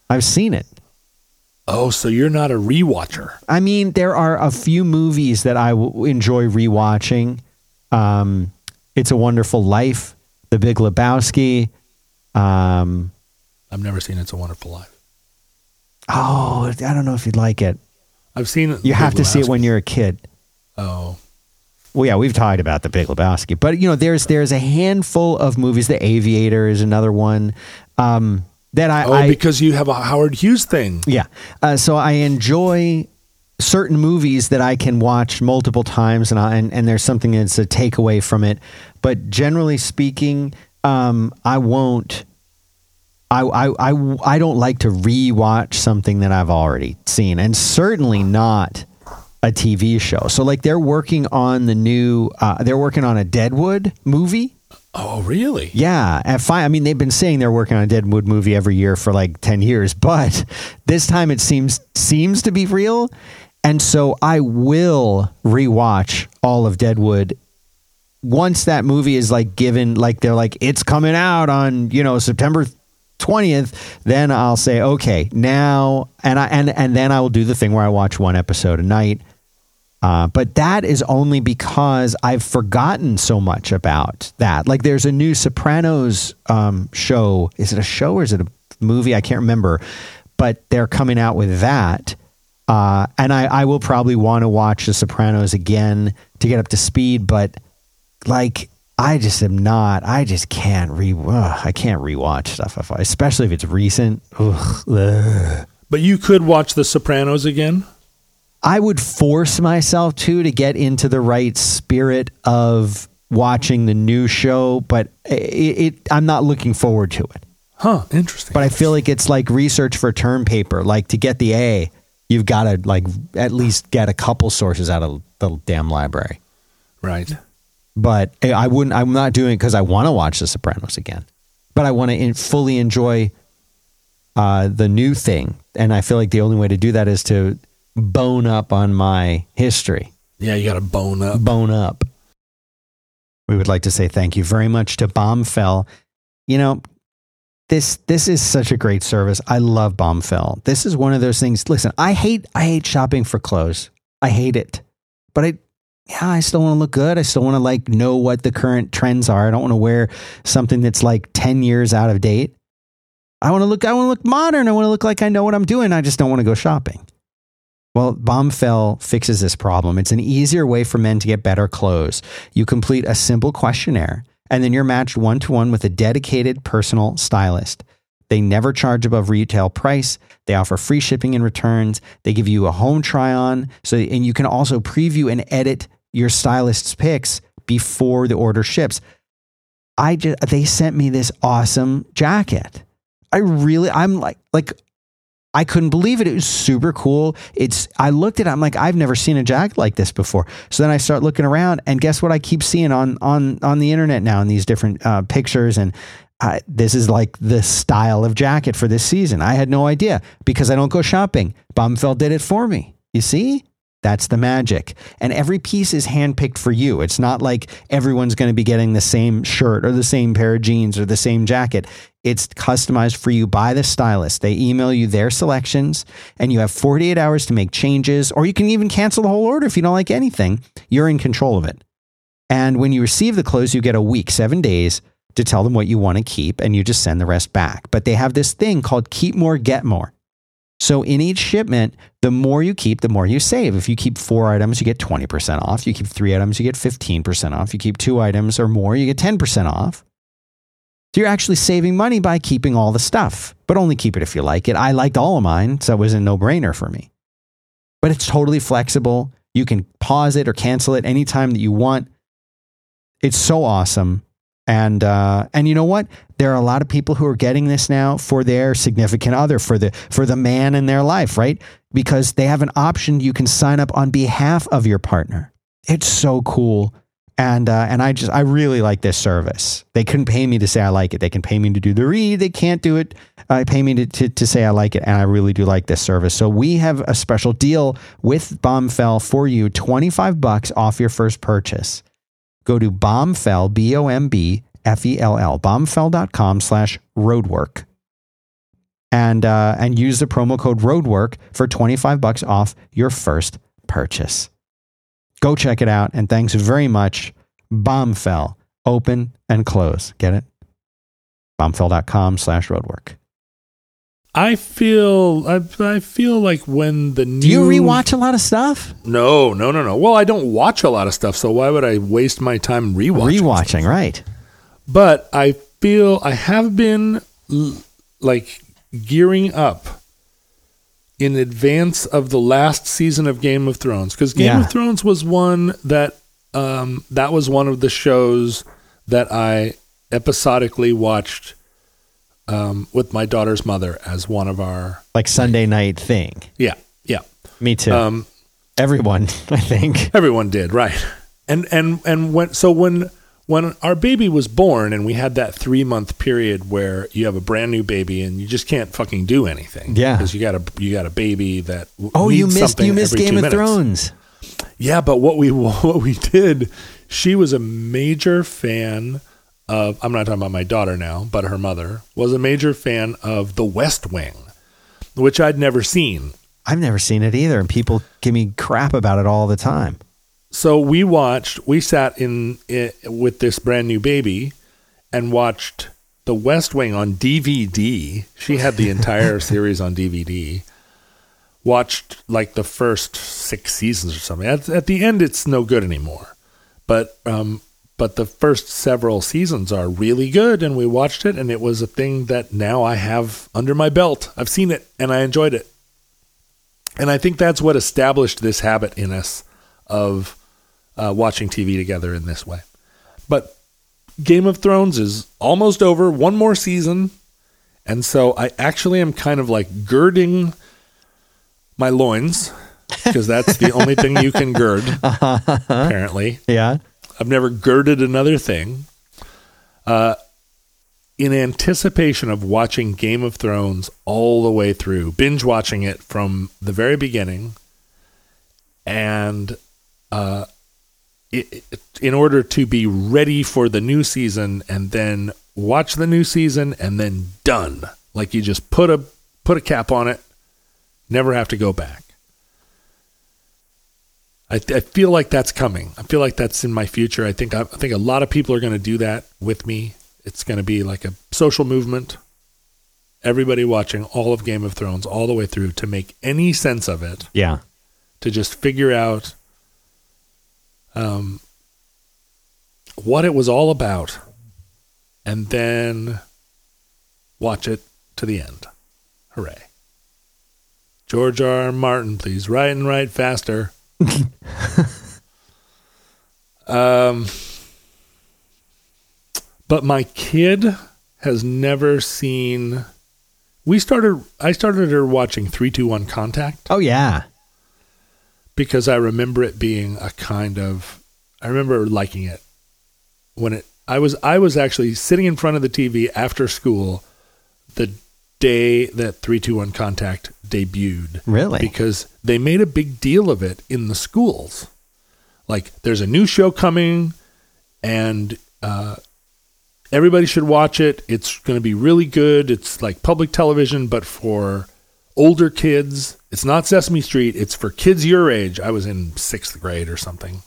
I've seen it. oh so you're not a rewatcher I mean, there are a few movies that I w- enjoy rewatching. Um, it's a Wonderful Life, The Big Lebowski. Um, i've never seen it's a wonderful life oh, I don't know if you'd like it. I've seen it You have to see it when you're a kid. oh Well, yeah, we've talked about the Big Lebowski, but you know, there's there's a handful of movies. The Aviator is another one um, that I, oh I because you have a howard hughes thing yeah. Uh, so I enjoy certain movies that I can watch multiple times, and I, and and there's something that's a takeaway from it. But generally speaking, um, I won't. I, I, I, I don't like to rewatch something that I've already seen, and certainly not a TV show. So, like, they're working on the new, uh, they're working on a Deadwood movie. oh really Yeah, at I mean, they've been saying they're working on a Deadwood movie every year for like ten years, but this time it seems seems to be real, and so I will rewatch all of Deadwood once that movie is like given, like they're like it's coming out on you know September twentieth. Then I'll say okay now, and I and and then I will do the thing where I watch one episode a night. Uh, but that is only because I've forgotten so much about that. Like, there's a new Sopranos um, show. Is it a show or is it a movie? I can't remember. But they're coming out with that. Uh, and I, I will probably want to watch The Sopranos again to get up to speed. But, like, I just am not. I just can't re. Ugh, I can't rewatch stuff, if I, especially if it's recent. Ugh, ugh. but you could watch the sopranos again I would force myself to to get into the right spirit of watching the new show, but it, it I'm not looking forward to it. huh interesting But I feel like it's like research for term paper. Like to get the A, you've got to like at least get a couple sources out of the damn library. right But I- wouldn't. I'm not doing it because I want to watch The Sopranos again. But I want to fully enjoy uh, the new thing, and I feel like the only way to do that is to bone up on my history. yeah you gotta bone up bone up. We would like to say thank you very much to Bombfell. You know, this this is such a great service. I love Bombfell. This is one of those things. Listen, I hate I hate shopping for clothes. I hate it. But I yeah, I still want to look good. I still want to like know what the current trends are. I don't want to wear something that's like 10 years out of date. I want to look I want to look modern. I want to look like I know what I'm doing. I just don't want to go shopping. Well, Bombfell fixes this problem. It's an easier way for men to get better clothes. You complete a simple questionnaire and then you're matched one to one with a dedicated personal stylist. They never charge above retail price. They offer free shipping and returns. They give you a home try on. So, and you can also preview and edit your stylist's picks before the order ships. I just, they sent me this awesome jacket. I really, I'm like, like, I couldn't believe it. It was super cool. It's, I looked at it, I'm like, I've never seen a jacket like this before. So then I start looking around and guess what I keep seeing on, on, on the internet now in these different uh, pictures and, this is like the style of jacket for this season. I had no idea because I don't go shopping. Bombfell did it for me. You see? That's the magic. And every piece is handpicked for you. It's not like everyone's going to be getting the same shirt or the same pair of jeans or the same jacket. It's customized for you by the stylist. They email you their selections and you have 48 hours to make changes, or you can even cancel the whole order if you don't like anything. You're in control of it. And when you receive the clothes, you get a week, seven days to tell them what you want to keep, and you just send the rest back. But they have this thing called keep more, get more. So in each shipment, the more you keep, the more you save. If you keep four items, you get 20% off. You keep three items, you get 15% off. You keep two items or more, you get 10% off. So you're actually saving money by keeping all the stuff, but only keep it if you like it. I liked all of mine, so it was a no brainer for me. But it's totally flexible. You can pause it or cancel it anytime that you want. It's so awesome. And uh, and you know what? There are a lot of people who are getting this now for their significant other, for the for the man in their life, right? Because they have an option. You can sign up on behalf of your partner. It's so cool. And uh, and I just I really like this service. They couldn't pay me to say I like it. They can pay me to do the read. They can't do it. Uh, pay me to, to, to say I like it, and I really do like this service. So we have a special deal with Bombfell for you: twenty five bucks off your first purchase go to bombfell, B O M B F E L L, bombfell.com slash roadwork. And, uh, and use the promo code roadwork for 25 bucks off your first purchase. Go check it out. And thanks very much. Bombfell, open and close. Get it? Bombfell.com slash roadwork. I feel I, I feel like when the new Do you rewatch a lot of stuff? No, no, no, no. Well, I don't watch a lot of stuff, so why would I waste my time rewatching? Rewatching, stuff? right. But I feel I have been l- like gearing up in advance of the last season of Game of Thrones because Game Yeah. of Thrones was one that um, that was one of the shows that I episodically watched um, with my daughter's mother as one of our Like Sunday night thing. yeah yeah Me too. um, Everyone, I think. Everyone did, right? And and and when so when when our baby was born and we had that three month period where you have a brand new baby and you just can't fucking do anything, Yeah. because you got a you got a baby that Oh, you missed you missed Game of minutes. Thrones. Yeah, but what we what we did, she was a major fan of. I'm not talking about my daughter now, but her mother was a major fan of The West Wing, which I'd never seen. I've never seen it either, and people give me crap about it all the time. so we watched we sat in, with this brand new baby and watched the west wing on dvd she had the entire series on dvd watched like the first six seasons or something at, at the end it's no good anymore but um but the first several seasons are really good and we watched it and it was a thing that now i have under my belt i've seen it and i enjoyed it and i think that's what established this habit in us of uh, watching TV together in this way. But Game of Thrones is almost over, one more season. And so I actually am kind of like girding my loins because that's the only thing you can gird, apparently. Yeah. I've never girded another thing. Uh, in anticipation of watching Game of Thrones all the way through, binge watching it from the very beginning, and uh, it, in order to be ready for the new season, and then watch the new season, and then done. Like you just put a put a cap on it, never have to go back. I, I feel like that's coming. I feel like that's in my future. I think I, I think a lot of people are going to do that with me. It's going to be like a social movement. Everybody watching all of Game of Thrones all the way through to make any sense of it, Yeah. to just figure out um, what it was all about, and then watch it to the end. Hooray! George R. R. Martin, please write and write faster. Um, but my kid has never seen. We started. I started her watching Three Two One Contact Oh yeah. because I remember it being a kind of. I remember liking it when it. I was I was actually sitting in front of the TV after school, the day that Three Two One Contact debuted Really? because they made a big deal of it in the schools. Like, there's a new show coming, and uh, everybody should watch it. It's going to be really good. It's like public television, but for older kids. It's not Sesame Street. It's for kids your age. I was in sixth grade or something.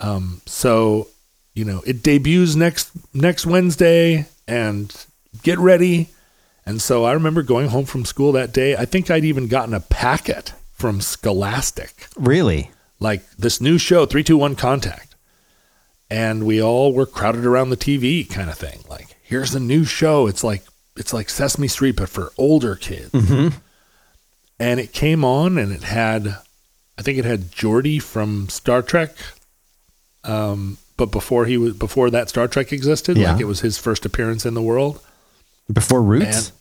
Um, so, you know, it debuts next next Wednesday, and get ready. And so I remember going home from school that day. I think I'd even gotten a packet from Scholastic, Really? like this new show, 321 Contact. And we all were crowded around the TV kind of thing. Like, here's the new show. It's like it's like Sesame Street, but for older kids. And it came on and it had I think it had Geordi from Star Trek. Um, but before he was before that Star Trek existed, Yeah. like it was his first appearance in the world. Before Roots? And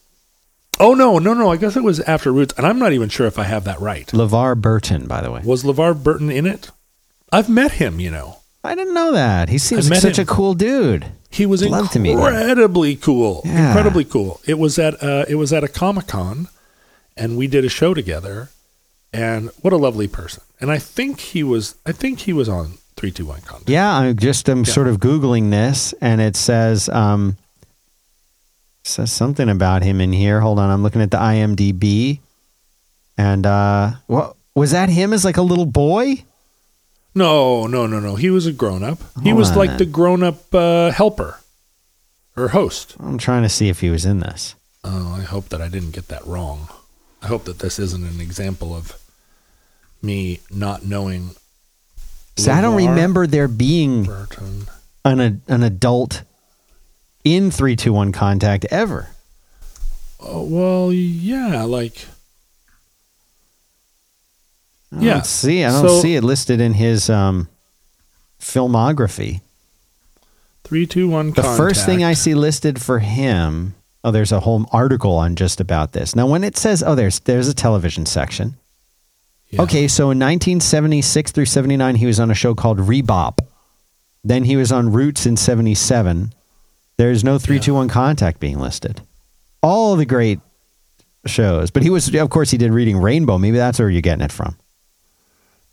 oh no, no, no! I guess it was after Roots, and I'm not even sure if I have that right. LeVar Burton, by the way. Was LeVar Burton in it? I've met him. You know, I didn't know that. He seems like such him. a cool dude. he was Love to meet him. incredibly cool. Yeah. Incredibly cool. It was at uh, it was at a Comic Con, and we did a show together. And what a lovely person. And I think he was. I think he was on three two one contact. Yeah, I'm just I'm sort of googling this, and it says um says something about him in here. Hold on, I'm looking at the IMDb, and uh, what was that? Him as like a little boy? No, no, no, no. He was a grown up. He Hold was on like the grown up uh, helper or host. I'm trying to see if he was in this. Oh, I hope that I didn't get that wrong. I hope that this isn't an example of me not knowing. So I don't remember there being Burton. an an adult in three two one contact ever. Oh, well, yeah, like I Yeah. don't see. I don't So- see it listed in his um, filmography. three, two, one. The first thing I see listed for him, oh, there's a whole article on just about this. Now, when it says, oh, there's there's a television section. Okay, so in 1976 through 79, he was on a show called Rebop. Then he was on Roots in 77. There's no 321 Contact being listed. All the great shows. But he was, of course, he did Reading Rainbow. Maybe that's where you're getting it from.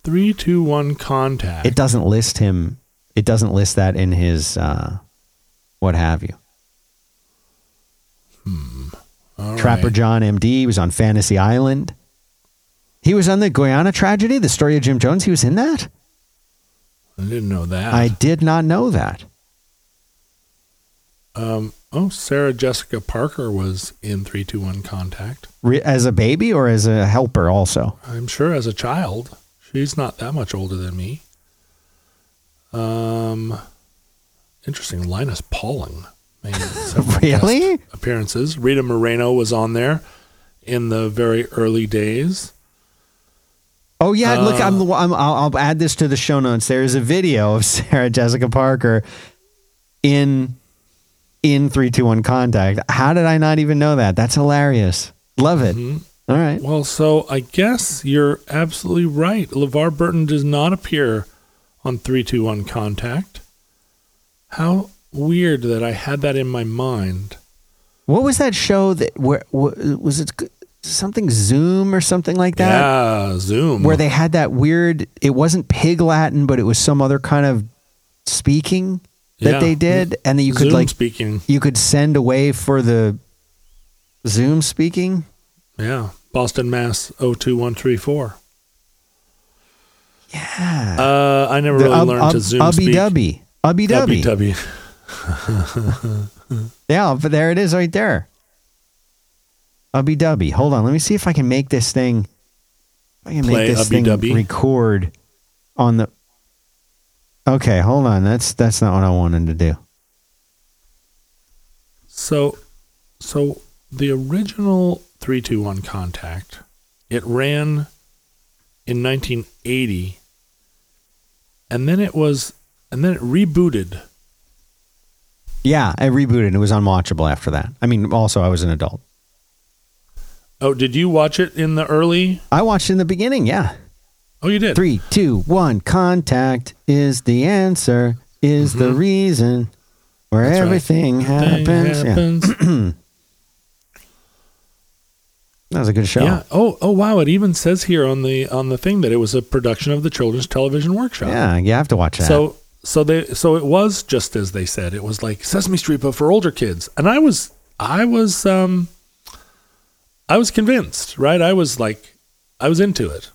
three, two, one. Contact. It doesn't list him, it doesn't list that in his, uh, what have you. All Trapper right. John MD he was on Fantasy Island. He was on the Guyana tragedy, the story of Jim Jones. He was in that? I didn't know that. I did not know that. Um. Oh, Sarah Jessica Parker was in three, two, one. Contact. Re- as a baby or as a helper also? I'm sure as a child. She's not that much older than me. Um, interesting. Linus Pauling made several Really? appearances. Rita Moreno was on there in the very early days. Oh yeah, look, Uh, I'm, I'm I'll, I'll add this to the show notes. There is a video of Sarah Jessica Parker in in 321 contact. How did I not even know that? That's hilarious. Love it. Mm-hmm. All right. Well, so I guess you're absolutely right. LeVar Burton does not appear on 321 Contact. How weird that I had that in my mind. What was that show that where was it something Zoom or something like that? yeah, Zoom. where they had that weird it wasn't pig latin but it was some other kind of speaking that Yeah. they did and that you could Zoom like speaking. you could send away for the zoom speaking Yeah, Boston, Mass. 02134. Yeah. Uh, I never The really Ub- learned Ub- to Zoom Ubby speak. Dubby. Ubby Ubby Dubby. Dubby. Yeah, but there it is right there. Ubby Dubby. Hold on. Let me see if I can make this thing. I can Play make this Ubby thing Dubby. record on the. Okay, hold on. That's that's not what I wanted to do. So, so the original three two one contact, it ran in 1980, and then it was, and then it rebooted. Yeah, it rebooted. It was unwatchable after that. I mean, also I was an adult. Oh, did you watch it in the early? I watched in the beginning. Yeah. Oh, you did. Three, two, one. Contact is the answer. Is the reason where Mm-hmm. That's everything Thing happens. Yeah. happens. That was a good show. Yeah. Oh, oh, wow! It even says here on the on the thing that it was a production of the Children's Television Workshop. Yeah, you have to watch that. So so they so it was just as they said. It was like Sesame Street but for older kids. And I was I was um I was convinced, right? I was like I was into it.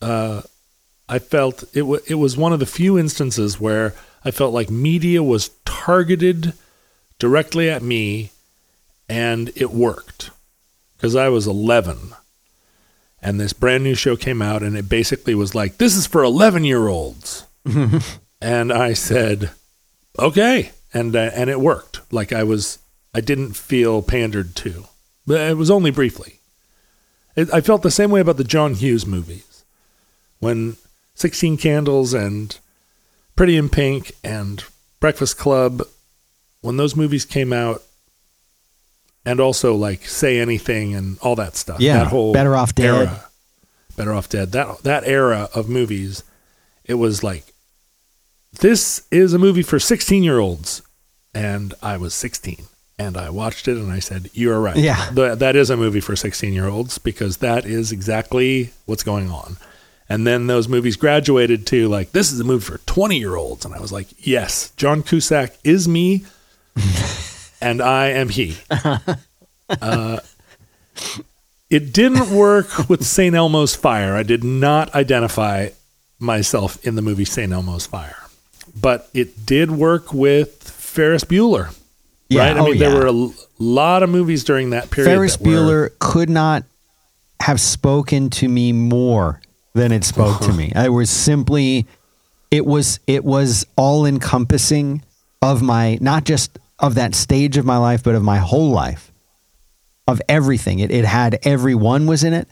Uh I felt it wa it was one of the few instances where I felt like media was targeted directly at me and it worked. Cuz I was 11 and this brand new show came out and it basically was like this is for 11 year olds and I said, "Okay," and uh, and it worked. Like I was, I didn't feel pandered to, but it was only briefly. It, I felt the same way about the John Hughes movies, when Sixteen Candles and Pretty in Pink and Breakfast Club, when those movies came out, and also like Say Anything and all that stuff. Yeah, that whole Better Off Dead. era, Better Off Dead. That that era of movies, it was like this is a movie for 16 year olds and i was 16 and i watched it and i said you're right Yeah. Th- that is a movie for 16 year olds because that is exactly what's going on and then those movies graduated to like this is a movie for 20 year olds and i was like yes john cusack is me and i am he uh, it didn't work with st elmo's fire i did not identify myself in the movie st elmo's fire but it did work with Ferris Bueller. Yeah, right? I oh, mean, there were a lot of movies during that period. Ferris that were- Bueller could not have spoken to me more than it spoke to me. I was simply it was it was all encompassing of my not just of that stage of my life, but of my whole life. Of everything. It it had everyone was in it.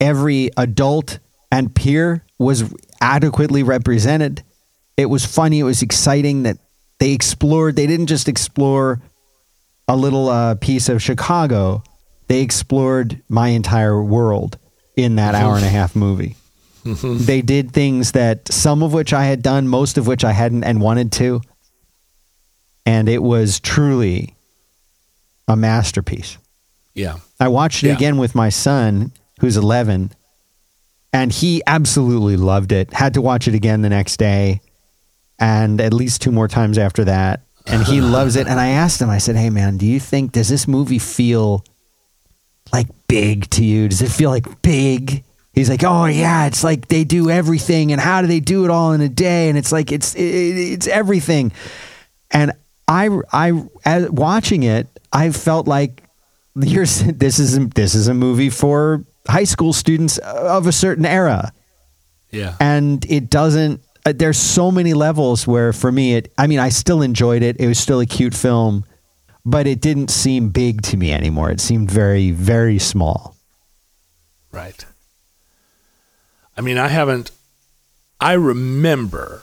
Every adult and peer was adequately represented. It was funny, it was exciting that they explored they didn't just explore a little uh, piece of Chicago, they explored my entire world in that hour and a half movie. Mm-hmm. they did things that some of which I had done, most of which I hadn't and wanted to. And it was truly a masterpiece. Yeah. I watched it Yeah. again with my son, who's 11, and he absolutely loved it. Had to watch it again the next day and at least two more times after that. And he loves it. And I asked him, I said, Hey, man, do you think, does this movie feel like big to you? Does it feel like big? He's like, Oh, yeah, it's like they do everything. And how do they do it all in a day? And it's like, it's, it, it's everything. And I, I, as watching it, I felt like here's this is this is a movie for high school students of a certain era Yeah. and it doesn't uh, there's so many levels where for me it i mean i still enjoyed it it was still a cute film but it didn't seem big to me anymore it seemed very very small Right. I mean, I haven't. I remember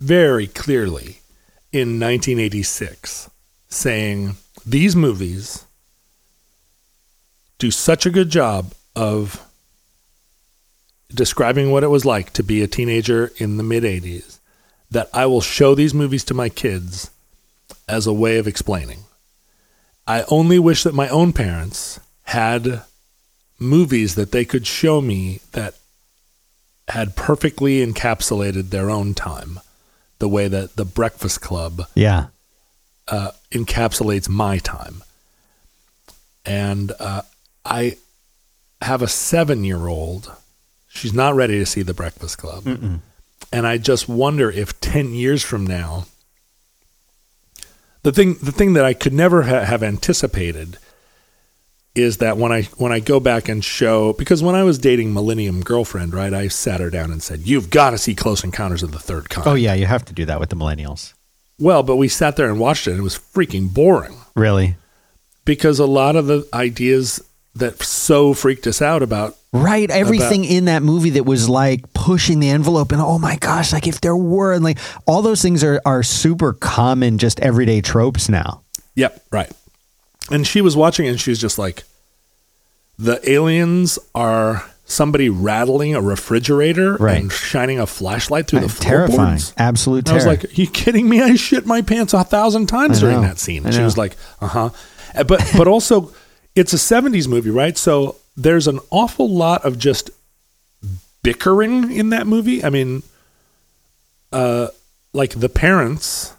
very clearly in 1986 saying these movies do such a good job of describing what it was like to be a teenager in the mid 80s that I will show these movies to my kids as a way of explaining. I only wish that my own parents had movies that they could show me that had perfectly encapsulated their own time, the way that The Breakfast Club yeah uh, encapsulates my time. And uh, I have a seven year old. She's not ready to see The Breakfast Club. And I just wonder if 10 years from now, the thing, the thing that I could never ha- have anticipated is that when I when I go back and show because when I was dating Millennium Girlfriend, right, I sat her down and said, "You've got to see Close Encounters of the Third Kind." Oh yeah, you have to do that with the millennials. Well, but we sat there and watched it, and it was freaking boring Really? because a lot of the ideas that so freaked us out about Right. Everything in that movie that was like pushing the envelope and oh my gosh, like if there were and like all those things are are super common, just everyday tropes now. Yep, right. And she was watching it and she was just like, the aliens are somebody rattling a refrigerator Right. and shining a flashlight through the terrifying. floorboards. Absolute I was like, "Are you kidding me? I shit my pants a thousand times during that scene." And she was like, "Uh huh." But but also, it's a '70s movie, right? So there's an awful lot of just bickering in that movie. I mean, uh, like the parents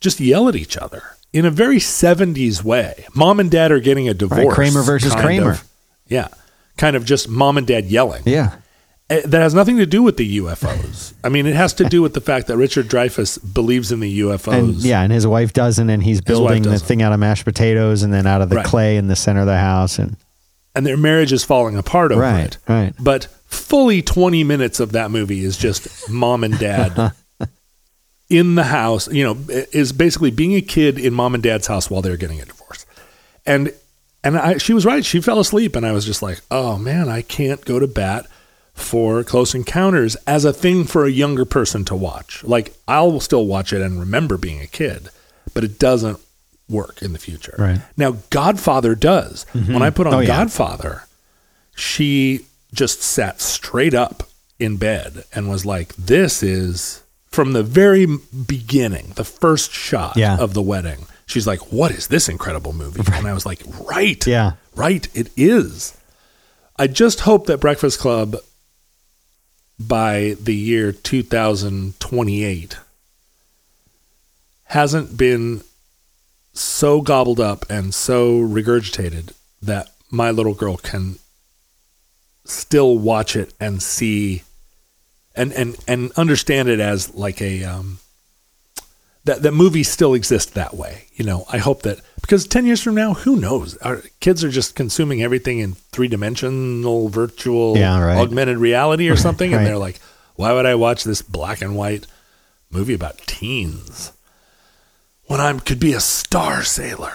just yell at each other in a very '70s way. Mom and dad are getting a divorce. Kramer versus Kramer. of. yeah, kind of just mom and dad yelling. yeah. Uh, that has nothing to do with the UFOs. I mean, it has to do with the fact that Richard Dreyfuss believes in the UFOs. And yeah, and his wife doesn't, and he's building the thing out of mashed potatoes and then out of the Right. clay in the center of the house. And and their marriage is falling apart over Right, it. right. But fully 20 minutes of that movie is just mom and dad in the house, you know, is basically being a kid in mom and dad's house while they're getting a divorce. And and I, she was right. She fell asleep and I was just like, "Oh man, I can't go to bat for Close Encounters as a thing for a younger person to watch. Like I'll still watch it and remember being a kid, but it doesn't work in the future. Right. Now Godfather does. Mm-hmm. When I put on Oh, yeah. Godfather, she just sat straight up in bed and was like, "This is from the very beginning, the first shot Yeah. of the wedding." She's like, "What is this incredible movie?" And I was like, "Right, Yeah. right, it is." I just hope that Breakfast Club by the year 2028 hasn't been so gobbled up and so regurgitated that my little girl can still watch it and see and and and understand it as like a um that that movies still exist that way. You know i hope that because 10 years from now who knows our kids are just consuming everything in three-dimensional virtual Yeah, right. augmented reality or something Right. and they're like why would i watch this black and white movie about teens when i could be a star sailor